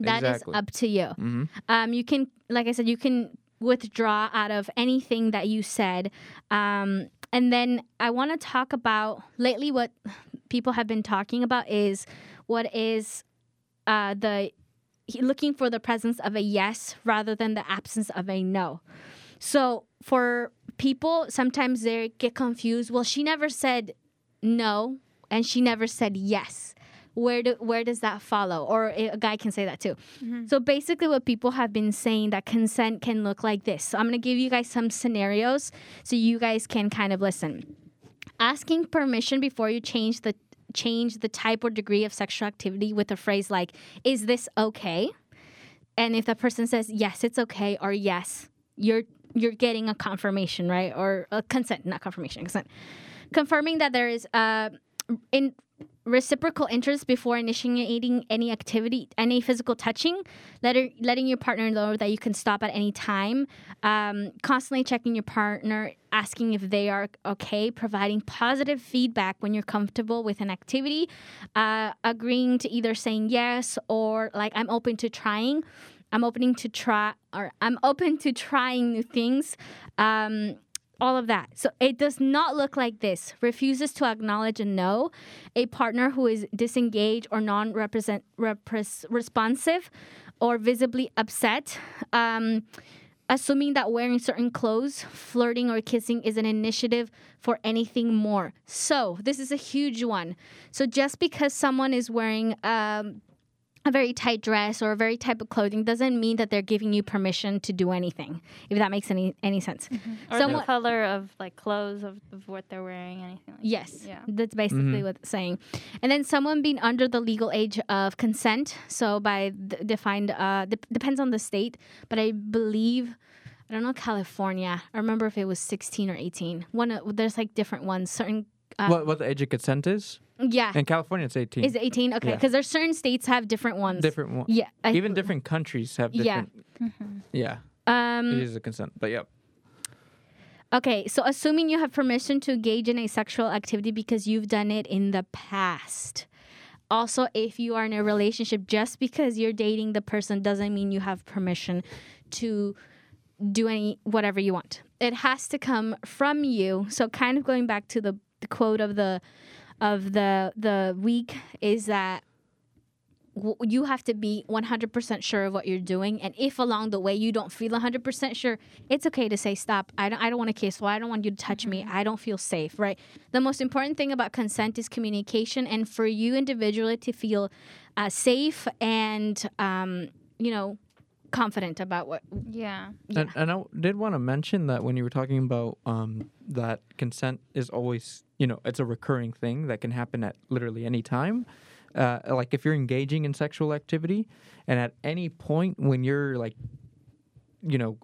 [SPEAKER 3] That is
[SPEAKER 4] Exactly.
[SPEAKER 3] up to you.
[SPEAKER 4] hmm
[SPEAKER 3] Um, you can, like I said, you can withdraw out of anything that you said. Um, and then I want to talk about lately what people have been talking about is what is uh, the he- looking for the presence of a yes rather than the absence of a no. So for people, sometimes they get confused. Well, she never said no, and she never said yes. Where do where does that follow? Or a guy can say that too. Mm-hmm. So basically, what people have been saying that consent can look like this. So I'm gonna give you guys some scenarios so you guys can kind of listen. Asking permission before you change the change the type or degree of sexual activity with a phrase like "Is this okay?" And if the person says yes, it's okay, or yes, you're you're getting a confirmation, right? Or a consent, not confirmation, consent. Confirming that there is uh, in reciprocal interest before initiating any activity, any physical touching, letting, letting your partner know that you can stop at any time, um, constantly checking your partner, asking if they are okay, providing positive feedback when you're comfortable with an activity, uh, agreeing to either saying yes or like, I'm open to trying. I'm opening to try, or I'm open to trying new things. Um, all of that. So it does not look like this. Refuses to acknowledge a no. A partner who is disengaged or non represent repres- responsive or visibly upset. Um, assuming that wearing certain clothes, flirting, or kissing is an initiative for anything more. So this is a huge one. So just because someone is wearing um, a very tight dress or a very type of clothing doesn't mean that they're giving you permission to do anything. If that makes any any sense.
[SPEAKER 2] Or
[SPEAKER 3] Someone-
[SPEAKER 2] the color of like clothes of, of what they're wearing, anything like
[SPEAKER 3] Yes.
[SPEAKER 2] Yeah.
[SPEAKER 3] That's basically what it's saying. And then someone being under the legal age of consent. So by d- defined, uh, dep depends on the state, but I believe. I don't know California. I remember if it was 16 or 18. One of, there's like different ones. Certain uh,
[SPEAKER 4] what what the age of consent is?
[SPEAKER 3] Yeah.
[SPEAKER 4] In California, it's 18.
[SPEAKER 3] Is it 18? Okay,
[SPEAKER 4] Yeah.
[SPEAKER 3] because there's certain states have different ones.
[SPEAKER 4] different ones.
[SPEAKER 3] Yeah. I-
[SPEAKER 4] Even different countries have
[SPEAKER 3] Yeah.
[SPEAKER 4] different. Yeah.
[SPEAKER 3] Um,
[SPEAKER 4] It is a consent, but yep.
[SPEAKER 3] Okay, so assuming you have permission to engage in a sexual activity because you've done it in the past. Also, if you are in a relationship, just because you're dating the person doesn't mean you have permission to do any whatever you want. It has to come from you. So kind of going back to the, the quote of the of the the week is that w- you have to be 100% sure of what you're doing. And if along the way you don't feel 100% sure it's okay to say stop. I don't, I don't want to kiss well i don't want you to touch me. I don't feel safe right? The most important thing about consent is communication and for you individually to feel uh, safe and um, you know confident about what
[SPEAKER 2] Yeah.
[SPEAKER 4] And, and I did want to mention that when you were talking about um, that consent is always, you know, it's a recurring thing that can happen at literally any time. Uh, like if you're engaging in sexual activity, and at any point when you're like, you know,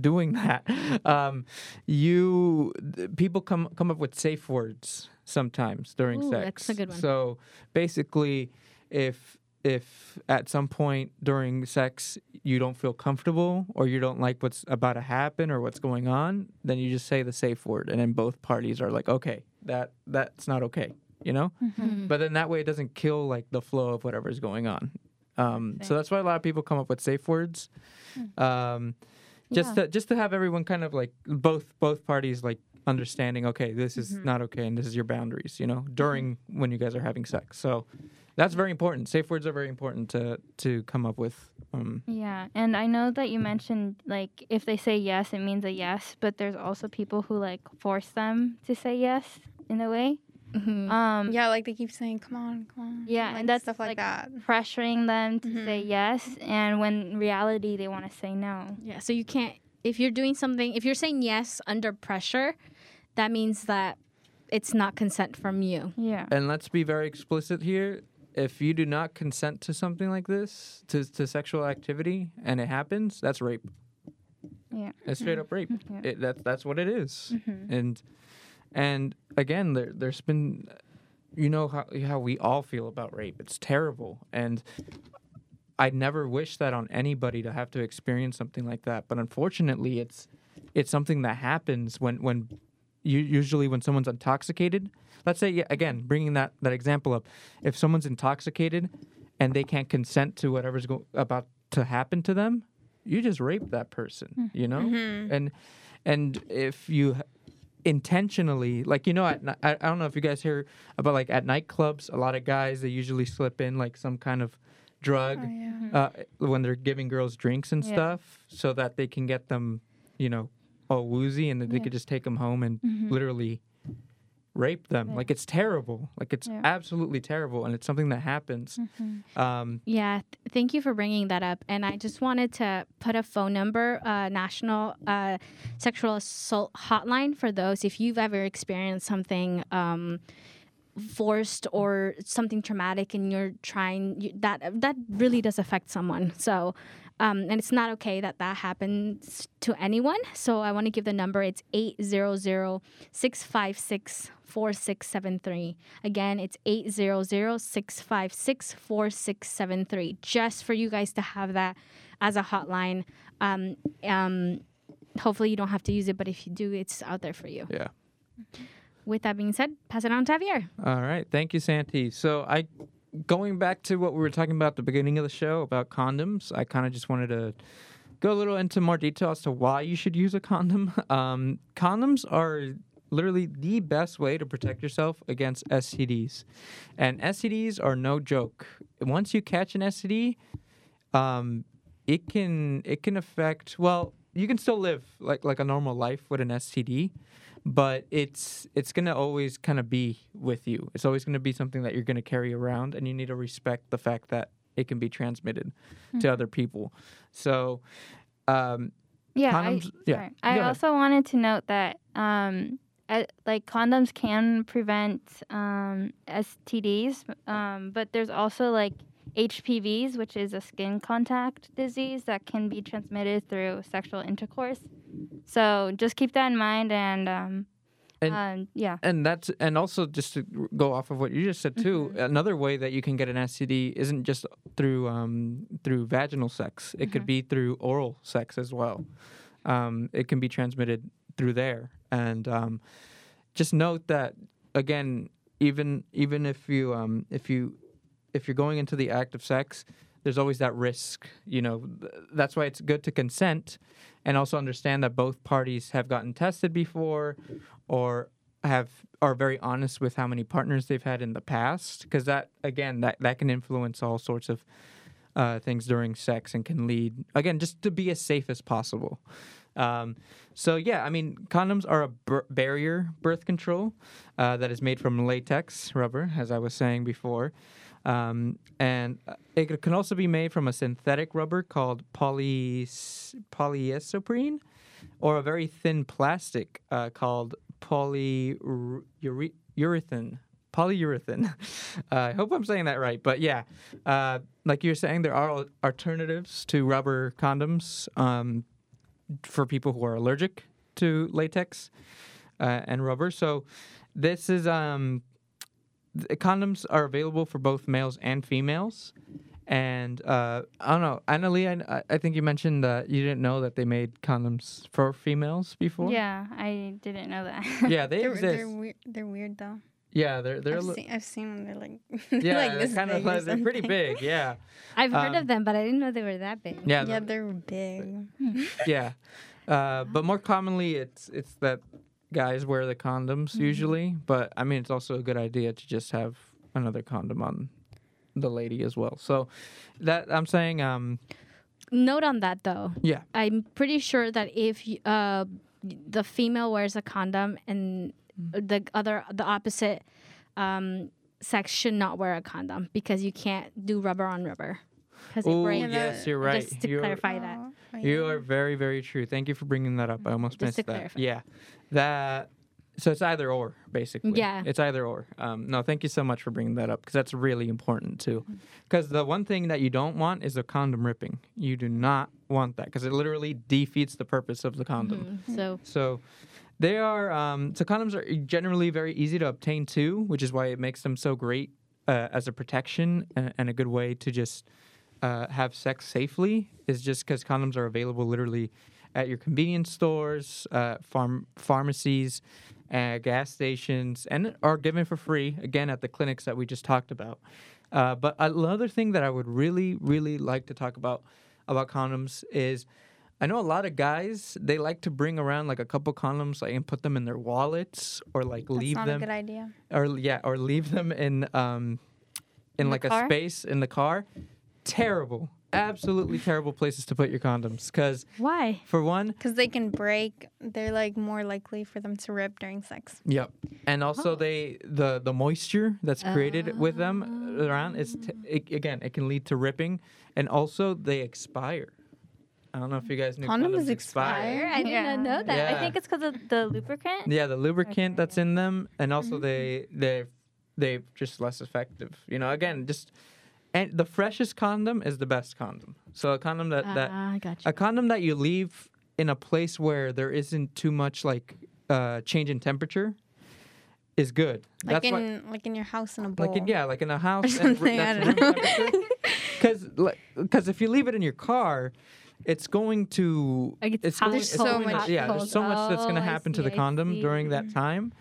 [SPEAKER 4] doing that, um, you people come come up with safe words sometimes during
[SPEAKER 3] Ooh,
[SPEAKER 4] sex.
[SPEAKER 3] that's a good one.
[SPEAKER 4] So basically, if if at some point during sex you don't feel comfortable or you don't like what's about to happen or what's going on, then you just say the safe word, and then both parties are like, okay, that that's not okay, you know.
[SPEAKER 3] Mm-hmm.
[SPEAKER 4] But then that way it doesn't kill like the flow of whatever's going on. Um, so that's why a lot of people come up with safe words, um, just
[SPEAKER 2] Yeah.
[SPEAKER 4] to just to have everyone kind of like both both parties like understanding. Okay, this is not okay, and this is your boundaries. You know, during when you guys are having sex. So that's very important. Safe words are very important to to come up with. Um,
[SPEAKER 2] Yeah, and I know that you mentioned like if they say yes, it means a yes, but there's also people who like force them to say yes in a way.
[SPEAKER 3] Mhm.
[SPEAKER 2] Um,
[SPEAKER 1] Yeah, like they keep saying, "Come on, come on."
[SPEAKER 2] Yeah,
[SPEAKER 1] like,
[SPEAKER 2] and that's,
[SPEAKER 1] stuff like,
[SPEAKER 2] like,
[SPEAKER 1] that.
[SPEAKER 2] pressuring them to say
[SPEAKER 1] Mhm.
[SPEAKER 2] yes, and when in reality they want to say no.
[SPEAKER 3] Yeah, so you can't if you're doing something if you're saying yes under pressure, that means that it's not consent from you.
[SPEAKER 2] Yeah.
[SPEAKER 4] and let's be very explicit here. If you do not consent to something like this, to, to sexual activity, and it happens, that's rape.
[SPEAKER 2] Yeah.
[SPEAKER 4] It's straight up rape.
[SPEAKER 2] Yeah.
[SPEAKER 4] It, that's that's what it is.
[SPEAKER 2] Mhm.
[SPEAKER 4] And and again, there there's been, you know how how we all feel about rape. It's terrible, and I never wish that on anybody to have to experience something like that. But unfortunately, it's it's something that happens when when you usually when someone's intoxicated. Let's say yeah, again, bringing that that example up, if someone's intoxicated and they can't consent to whatever's go- about to happen to them, you just rape that person. You know, and and if you intentionally like you know at, I, I don't know if you guys hear about like at nightclubs a lot of guys they usually slip in like some kind of drug
[SPEAKER 1] Oh, yeah.
[SPEAKER 4] uh, when they're giving girls drinks and
[SPEAKER 2] Yeah.
[SPEAKER 4] stuff so that they can get them you know all woozy and that they could just take them home and
[SPEAKER 2] Mhm.
[SPEAKER 4] literally rape them
[SPEAKER 2] Yeah.
[SPEAKER 4] like it's terrible like it's
[SPEAKER 2] Yeah.
[SPEAKER 4] absolutely terrible and it's something that happens
[SPEAKER 2] Mhm.
[SPEAKER 4] um,
[SPEAKER 3] Yeah, th- thank you for bringing that up. And I just wanted to put a phone number, uh, National uh, Sexual Assault Hotline, for those if you've ever experienced something um, forced or something traumatic, and you're trying you, that that really does affect someone. So. Um, and it's not okay that that happens to anyone. So I want to give the number. It's 800 656 4673. Again, it's 800 656 4673. Just for you guys to have that as a hotline. Um, um, hopefully, you don't have to use it, but if you do, it's out there for you.
[SPEAKER 4] yeah
[SPEAKER 3] With that being said, pass it on to Javier.
[SPEAKER 4] All right, thank you, Santi. So I, going back to what we were talking about at the beginning of the show about condoms, I kind of just wanted to go a little into more detail as to why you should use a condom. Um, condoms are literally the best way to protect yourself against STDs, and STDs are no joke. Once you catch an STD, um, it can it can affect. Well, you can still live like like a normal life with an STD but it's it's gonna always kind of be with you. It's always gonna be something that you're gonna carry around, and you need to respect the fact that it can be transmitted to other people. So, um,
[SPEAKER 2] Yeah,
[SPEAKER 4] Condoms-
[SPEAKER 2] I,
[SPEAKER 4] yeah,
[SPEAKER 2] sorry. I also wanted to note that um, uh, like condoms can prevent um, STDs, um, but there's also like HPVs, which is a skin contact disease that can be transmitted through sexual intercourse. So just keep that in mind, and, um,
[SPEAKER 4] And-
[SPEAKER 2] um, yeah,
[SPEAKER 4] and that's and also just to go off of what you just said too.
[SPEAKER 2] Mm-hmm.
[SPEAKER 4] Another way that you can get an STD isn't just through um, through vaginal sex. It
[SPEAKER 2] Mm-hmm.
[SPEAKER 4] could be through oral sex as well. Um, it can be transmitted through there, and um, just note that again, even even if you um, if you if you're going into the act of sex, there's always that risk. You know, that's why it's good to consent and also understand that both parties have gotten tested before or have are very honest with how many partners they've had in the past because that again that that can influence all sorts of uh, things during sex and can lead again just to be as safe as possible um, so yeah i mean condoms are a barrier birth control uh, that is made from latex rubber as i was saying before um, and uh, it can also be made from a synthetic rubber called poly polyisoprene or a very thin plastic uh, called polyurethane. Polyurethane. Uh, I hope I'm saying that right. But yeah, uh, like you're saying, there are alternatives to rubber condoms um, for people who are allergic to latex uh, and rubber. So this is um, condoms are available for both males and females. And uh, I don't know, Annalie, I, I think you mentioned that you didn't know that they made condoms for females before.
[SPEAKER 2] Yeah, I didn't know that.
[SPEAKER 4] Yeah, they
[SPEAKER 1] They're,
[SPEAKER 4] exist.
[SPEAKER 1] they're, weird, they're weird though.
[SPEAKER 4] yeah, they're they're
[SPEAKER 1] I've,
[SPEAKER 4] li-
[SPEAKER 1] seen, I've seen them. They're like, they're
[SPEAKER 4] yeah,
[SPEAKER 1] like
[SPEAKER 4] they're
[SPEAKER 1] this
[SPEAKER 4] kind of
[SPEAKER 1] big or
[SPEAKER 4] like, they're pretty big. Yeah,
[SPEAKER 3] I've heard
[SPEAKER 4] Um,
[SPEAKER 3] of them, but I didn't know they were that big.
[SPEAKER 4] yeah,
[SPEAKER 1] Yeah,
[SPEAKER 4] the-
[SPEAKER 1] they're big.
[SPEAKER 4] yeah. Uh, but more commonly, it's it's that guys wear the condoms
[SPEAKER 1] Mm-hmm.
[SPEAKER 4] usually. But I mean, it's also a good idea to just have another condom on the lady as well. So that I'm saying, um,
[SPEAKER 3] Note on that though.
[SPEAKER 4] yeah,
[SPEAKER 3] I'm pretty sure that if uh, the female wears a condom and the other the opposite um, sex should not wear a condom because you can't do rubber on rubber because it
[SPEAKER 4] oh
[SPEAKER 3] breaks.
[SPEAKER 4] yes, you're right.
[SPEAKER 3] Just to
[SPEAKER 4] You're-
[SPEAKER 3] clarify that.
[SPEAKER 1] Oh, oh,
[SPEAKER 4] You are very, very true. Thank you for bringing that up. I almost
[SPEAKER 3] Just
[SPEAKER 4] missed that.
[SPEAKER 3] clarify.
[SPEAKER 4] Yeah, that. So it's either or, basically.
[SPEAKER 3] Yeah.
[SPEAKER 4] it's either or. Um, no, thank you so much for bringing that up because that's really important too. Because the one thing that you don't want is a condom ripping. You do not want that because it literally defeats the purpose of the condom.
[SPEAKER 3] Mhm. So
[SPEAKER 4] So they are. Um, so condoms are generally very easy to obtain too, which is why it makes them so great uh, as a protection and, and a good way to just uh, have sex safely. Is just because condoms are available literally at your convenience stores, uh, farm pharmacies, uh, gas stations, and are given for free again at the clinics that we just talked about. Uh, but another thing that I would really, really like to talk about about condoms is I know a lot of guys they like to bring around like a couple condoms like and put them in their wallets or like
[SPEAKER 1] That's
[SPEAKER 4] leave
[SPEAKER 1] not
[SPEAKER 4] them
[SPEAKER 1] a good idea.
[SPEAKER 4] or yeah or leave them in um in,
[SPEAKER 2] In
[SPEAKER 4] like a
[SPEAKER 2] car?
[SPEAKER 4] space in the car. Terrible, absolutely terrible places to put your condoms because
[SPEAKER 3] why?
[SPEAKER 4] for one,
[SPEAKER 1] Because they can break. They're like more likely for them to rip during sex.
[SPEAKER 4] Yep. And also
[SPEAKER 3] Oh.
[SPEAKER 4] they the the moisture that's created with them around is t- it, again it can lead to ripping and also they expire. I don't know if you guys knew
[SPEAKER 1] Condoms
[SPEAKER 4] condoms, expire.
[SPEAKER 3] I did not know that.
[SPEAKER 4] Yeah.
[SPEAKER 2] I think it's because of the lubricant.
[SPEAKER 4] Yeah, the lubricant that's in them and
[SPEAKER 3] Mm-hmm.
[SPEAKER 4] also they they they just less effective. You know, again, just and the freshest condom is the best condom. So a condom that that
[SPEAKER 3] Ah, I got you.
[SPEAKER 4] a condom that you leave in a place where there isn't too much like uh, change in temperature is good.
[SPEAKER 1] Like
[SPEAKER 4] That's why,
[SPEAKER 1] in like in your house in a bowl.
[SPEAKER 4] like in, yeah, like in a house and
[SPEAKER 1] something, I don't know.
[SPEAKER 4] Because because if you leave it in your car, it's going to
[SPEAKER 3] Like, it's
[SPEAKER 4] it's
[SPEAKER 3] hot,
[SPEAKER 4] going,
[SPEAKER 1] There's
[SPEAKER 4] it's
[SPEAKER 1] so
[SPEAKER 4] going to-
[SPEAKER 1] much
[SPEAKER 4] yeah,
[SPEAKER 3] cold.
[SPEAKER 4] there's so much that's going to
[SPEAKER 3] Oh, I
[SPEAKER 4] happen to the
[SPEAKER 3] I
[SPEAKER 4] condom during that time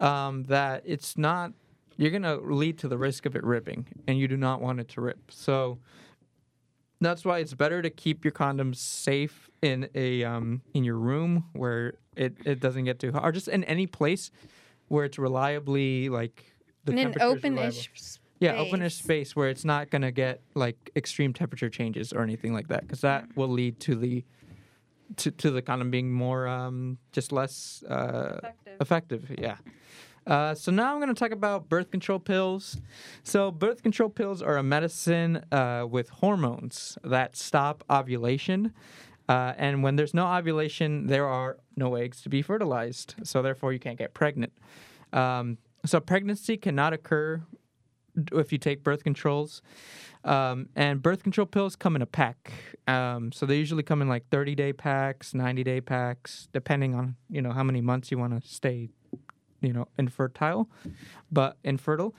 [SPEAKER 4] um, that it's not you're going to lead to the risk of it ripping, and you do not want it to rip. So that's why it's better to keep your condoms safe in a um, in your room where it, it doesn't get too hot, or just in any place where it's reliably like the
[SPEAKER 1] in an open-ish.
[SPEAKER 4] Yeah, open-ish
[SPEAKER 1] space.
[SPEAKER 4] space where it's not going to get like extreme temperature changes or anything like that, because that will lead to the to, to the condom being more um, just less uh,
[SPEAKER 2] Effective.
[SPEAKER 4] effective. Yeah. Uh, so now I'm going to talk about birth control pills. So birth control pills are a medicine uh, with hormones that stop ovulation. Uh, and when there's no ovulation, there are no eggs to be fertilized. So therefore, you can't get pregnant. Um, so pregnancy cannot occur if you take birth controls. Um, and birth control pills come in a pack. Um, so they usually come in like 30 day packs, 90 day packs, depending on you know how many months you want to stay, you know, infertile, but infertile.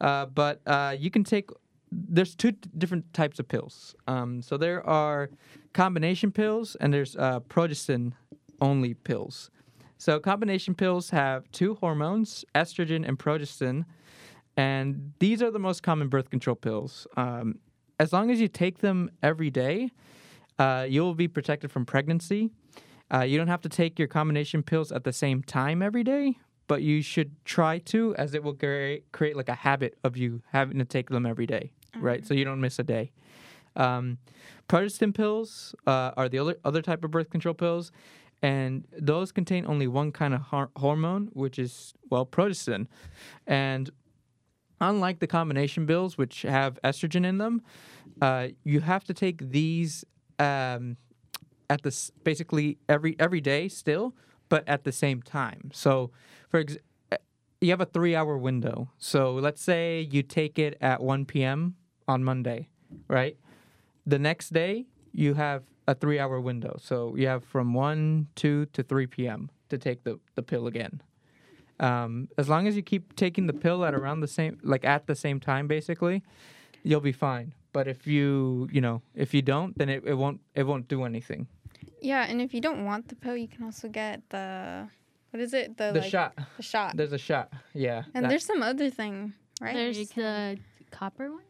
[SPEAKER 4] Uh, but uh, you can take. There's two t- different types of pills. Um, so there are combination pills and there's uh, progestin only pills. So combination pills have two hormones, estrogen and progestin, and these are the most common birth control pills. Um, as long as you take them every day, uh, you'll be protected from pregnancy. Uh, you don't have to take your combination pills at the same time every day, but you should try to, as it will create, create like a habit of you having to take them every day, right? So you don't miss a day. Um, progestin pills uh, are the other, other type of birth control pills, and those contain only one kind of har- hormone, which is, well, progestin. And unlike the combination pills, which have estrogen in them, uh, you have to take these um, at this basically every every day still, but at the same time. So, for uh, you have a three-hour window. So let's say you take it at 1 p.m. on Monday, right? The next day you have a three-hour window. So you have from 1, 2 to 3 p.m. to take the, the pill again. Um, as long as you keep taking the pill at around the same, like at the same time, basically, you'll be fine. But if you, you know, if you don't, then it, it won't it won't do anything.
[SPEAKER 1] Yeah, and if you don't want the pill, you can also get the what is it? The,
[SPEAKER 4] The
[SPEAKER 1] like,
[SPEAKER 4] shot,
[SPEAKER 1] The shot.
[SPEAKER 4] there's a shot, yeah.
[SPEAKER 1] and
[SPEAKER 4] that-
[SPEAKER 1] there's some other thing, right?
[SPEAKER 3] There's
[SPEAKER 1] can-
[SPEAKER 3] the copper one.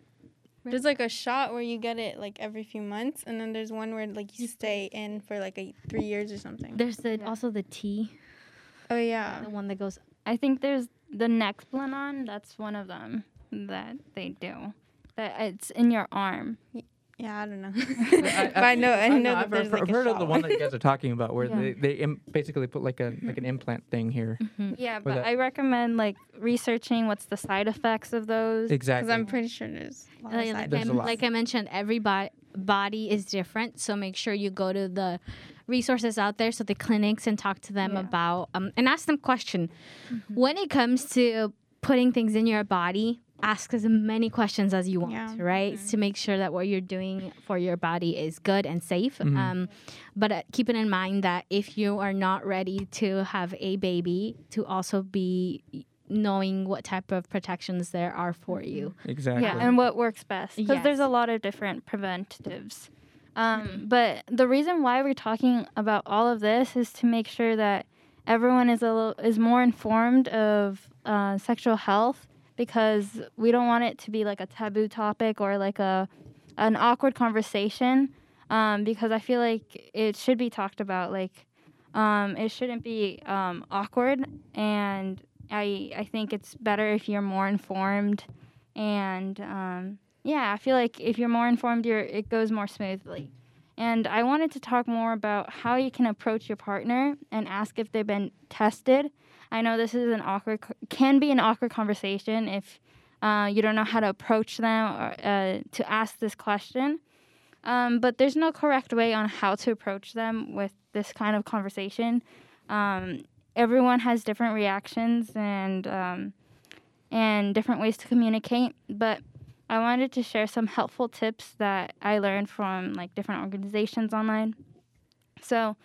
[SPEAKER 1] there's like a shot where you get it like every few months, and then there's one where like you stay in for like a three years or something.
[SPEAKER 3] There's the
[SPEAKER 2] Yeah.
[SPEAKER 3] also the T,
[SPEAKER 1] oh yeah.
[SPEAKER 3] the one that goes.
[SPEAKER 2] I think there's the Nexplanon. That's one of them that they do. That it's in your arm.
[SPEAKER 1] Yeah, I don't know.
[SPEAKER 4] I-
[SPEAKER 1] but I know, I, know that
[SPEAKER 4] I've, I've
[SPEAKER 1] like a
[SPEAKER 4] heard of the one that you guys are talking about, where
[SPEAKER 2] Yeah.
[SPEAKER 4] they, they Im- basically put like a like an implant thing here.
[SPEAKER 2] Yeah, but
[SPEAKER 4] that-
[SPEAKER 2] I recommend like researching what's the side effects of those.
[SPEAKER 4] Exactly, Because
[SPEAKER 1] I'm pretty sure there's a lot of
[SPEAKER 3] Like,
[SPEAKER 1] side
[SPEAKER 3] like, I,
[SPEAKER 4] There's a lot.
[SPEAKER 3] like I mentioned, every bo- body is different, so make sure you go to the resources out there, so the clinics, and talk to them
[SPEAKER 2] Yeah.
[SPEAKER 3] about um, and ask them question. When it comes to putting things in your body, ask as many questions as you want,
[SPEAKER 1] Yeah.
[SPEAKER 3] right? To make sure that what you're doing for your body is good and safe.
[SPEAKER 4] Mhm.
[SPEAKER 3] Um, but uh, keeping in mind that if you are not ready to have a baby, to also be knowing what type of protections there are for you.
[SPEAKER 4] exactly.
[SPEAKER 2] Yeah, and what works best because there's a lot of different preventatives. Um, But the reason why we're talking about all of this is to make sure that everyone is a little, is more informed of uh, sexual health because we don't want it to be like a taboo topic or like a an awkward conversation. Um, because I feel like it should be talked about. Like um, it shouldn't be um, awkward, and I I think it's better if you're more informed and um, yeah, I feel like if you're more informed, you're, it goes more smoothly. And I wanted to talk more about how you can approach your partner and ask if they've been tested. I know this is an awkward, can be an awkward conversation if uh, you don't know how to approach them or uh, to ask this question. Um, but there's no correct way on how to approach them with this kind of conversation. Um, everyone has different reactions and um, and different ways to communicate. But I wanted to share some helpful tips that I learned from like different organizations online. So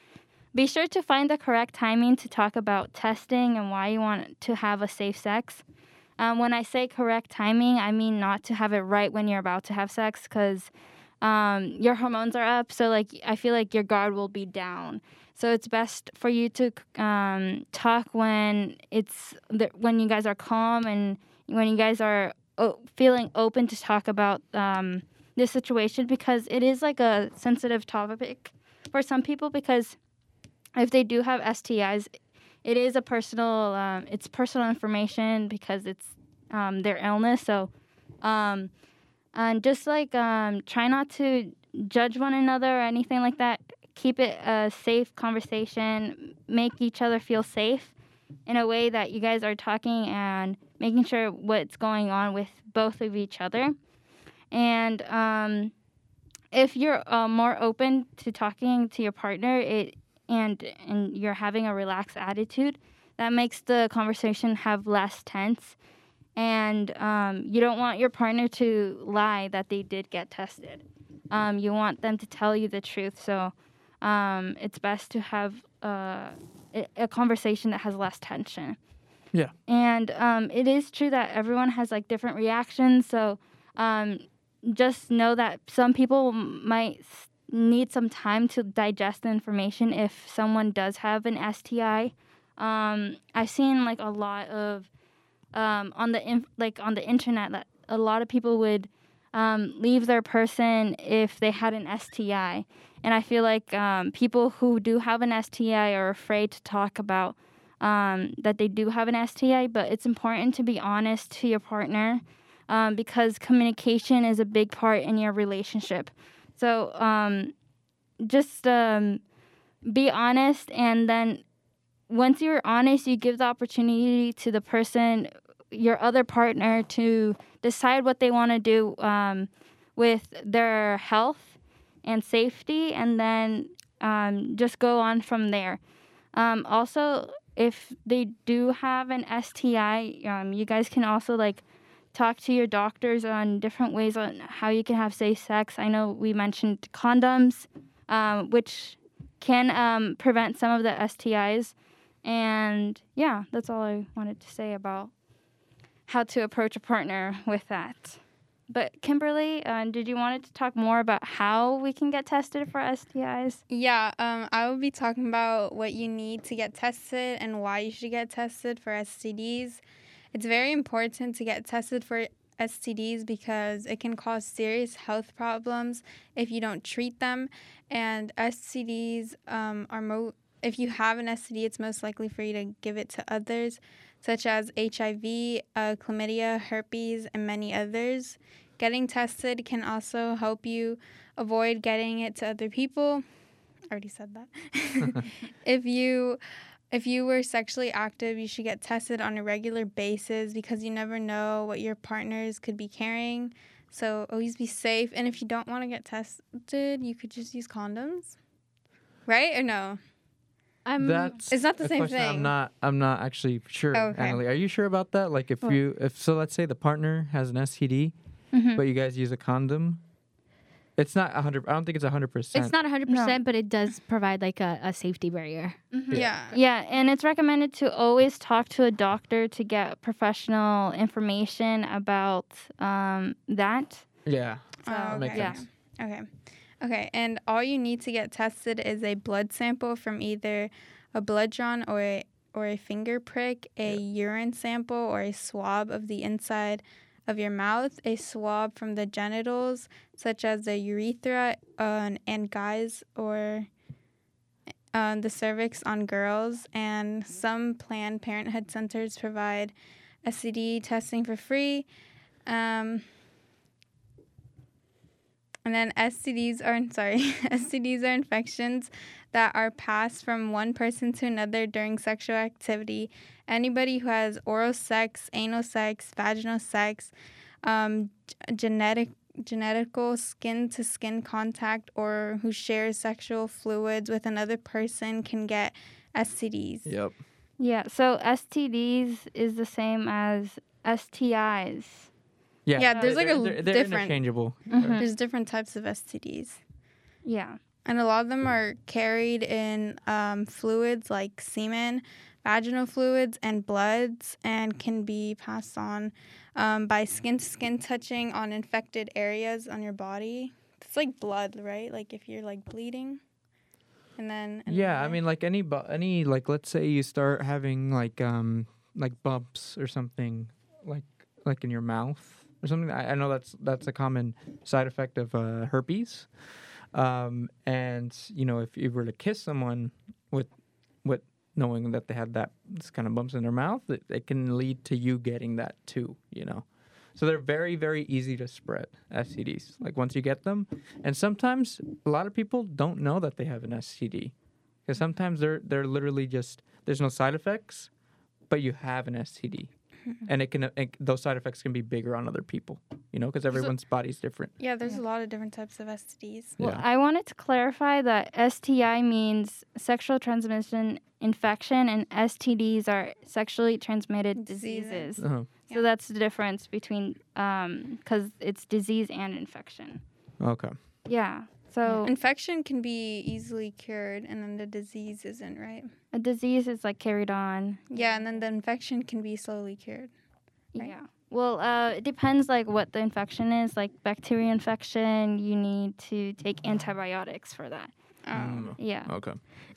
[SPEAKER 2] be sure to find the correct timing to talk about testing and why you want to have a safe sex. Um, when I say correct timing, I mean not to have it right when you're about to have sex because um, your hormones are up. So like I feel like your guard will be down. So it's best for you to um, talk when it's the, when you guys are calm and when you guys are o- feeling open to talk about um, this situation because it is like a sensitive topic for some people because if they do have STIs, it is a personal um, it's personal information because it's um, their illness. So um, and just like um, try not to judge one another or anything like that. Keep it a safe conversation. Make each other feel safe in a way that you guys are talking and making sure what's going on with both of each other. And um, if you're uh, more open to talking to your partner, it and and you're having a relaxed attitude, that makes the conversation have less tense. And um, you don't want your partner to lie that they did get tested. Um, you want them to tell you the truth. So um, it's best to have uh, a, a conversation that has less tension.
[SPEAKER 4] Yeah.
[SPEAKER 2] And um, it is true that everyone has like different reactions. So um, just know that some people might need some time to digest the information if someone does have an STI. Um, I've seen like a lot of um, on the in- like on the internet that a lot of people would um, leave their person if they had an STI. And I feel like um, people who do have an STI are afraid to talk about um, that they do have an STI, but it's important to be honest to your partner um, because communication is a big part in your relationship. So um, just um, be honest, and then once you're honest, you give the opportunity to the person, your other partner, to decide what they want to do um, with their health and safety, and then um, just go on from there. Um, also, if they do have an STI, um, you guys can also like talk to your doctors on different ways on how you can have safe sex. I know we mentioned condoms, um, which can um, prevent some of the STIs. And yeah, that's all I wanted to say about how to approach a partner with that. But Kimberly, uh, did you want to talk more about how we can get tested for STIs?
[SPEAKER 1] Yeah, um, I will be talking about what you need to get tested and why you should get tested for STDs. It's very important to get tested for STDs because it can cause serious health problems if you don't treat them. And STDs um, are mo- if you have an STD, it's most likely for you to give it to others, such as HIV, uh, chlamydia, herpes, and many others. Getting tested can also help you avoid getting it to other people. I already said that. if you if you were sexually active, you should get tested on a regular basis because you never know what your partners could be carrying. So always be safe. And if you don't want to get tested, you could just use condoms. Right or no?
[SPEAKER 3] I'm
[SPEAKER 4] That's
[SPEAKER 1] It's not the
[SPEAKER 4] a
[SPEAKER 1] same
[SPEAKER 4] question
[SPEAKER 1] thing.
[SPEAKER 4] I'm not. I'm not actually sure.
[SPEAKER 1] Okay.
[SPEAKER 4] Annalie, are you sure about that? Like, if
[SPEAKER 2] What?
[SPEAKER 4] you, if so, let's say the partner has an STD,
[SPEAKER 2] Mm-hmm.
[SPEAKER 4] but you guys use a condom. It's not hundred. I don't think it's hundred percent.
[SPEAKER 3] It's not 100%,
[SPEAKER 2] No.
[SPEAKER 3] but it does provide like a, a safety barrier.
[SPEAKER 1] Yeah.
[SPEAKER 2] Yeah, and it's recommended to always talk to a doctor to get professional information about um, that.
[SPEAKER 4] Yeah.
[SPEAKER 2] So,
[SPEAKER 1] Oh,
[SPEAKER 4] makes
[SPEAKER 1] okay.
[SPEAKER 2] yeah.
[SPEAKER 1] Okay. Okay. And all you need to get tested is a blood sample from either a blood drawn or a, or a finger prick, a urine sample, or a swab of the inside of your mouth, a swab from the genitals, such as the urethra uh, and guys, or um, the cervix on girls. And some Planned Parenthood centers provide STD testing for free. Um, and then STDs are sorry, STDs are infections that are passed from one person to another during sexual activity. Anybody who has oral sex, anal sex, vaginal sex, um, g- genetic genetical skin to skin contact, or who shares sexual fluids with another person can get STDs.
[SPEAKER 4] Yep.
[SPEAKER 2] Yeah, so STDs is the same as STIs.
[SPEAKER 4] Yeah.
[SPEAKER 1] Yeah, there's like a
[SPEAKER 4] they're, they're
[SPEAKER 1] different-
[SPEAKER 4] interchangeable.
[SPEAKER 2] Mhm.
[SPEAKER 1] There's different types of STDs.
[SPEAKER 2] Yeah.
[SPEAKER 1] And a lot of them are carried in um, fluids like semen, vaginal fluids, and bloods, and can be passed on um, by skin to skin touching on infected areas on your body. It's like blood, right? Like if you're like bleeding. And then. and
[SPEAKER 4] Yeah, I mean, like any bu- any like, let's say you start having like um like bumps or something, like like in your mouth or something. I, I know that's that's a common side effect of uh, herpes. Um, and you know, if you were to kiss someone with with knowing that they had that kind of bumps in their mouth, it, it can lead to you getting that too. You know. So they're very, very easy to spread STDs. Like once you get them, and sometimes a lot of people don't know that they have an STD, because sometimes they're they're literally just there's no side effects, but you have an STD, and it can it, those side effects can be bigger on other people. You know, because everyone's body's different.
[SPEAKER 1] Yeah, there's a lot of different types of STDs.
[SPEAKER 2] Well,
[SPEAKER 4] Yeah.
[SPEAKER 2] I wanted to clarify that STI means sexual transmission infection, and STDs are sexually transmitted
[SPEAKER 1] Diseases.
[SPEAKER 2] diseases.
[SPEAKER 4] Uh-huh.
[SPEAKER 2] So that's the difference between, because it's disease and infection.
[SPEAKER 4] Okay.
[SPEAKER 2] Yeah. So
[SPEAKER 1] Infection can be easily cured, and then the disease isn't, right?
[SPEAKER 2] a disease is like carried on.
[SPEAKER 1] Yeah, and then the infection can be slowly cured. Right.
[SPEAKER 2] Yeah. Well, uh, it depends like what the infection is. Like bacteria infection, you need to take antibiotics for that.
[SPEAKER 1] Um,
[SPEAKER 2] Yeah.
[SPEAKER 4] Okay.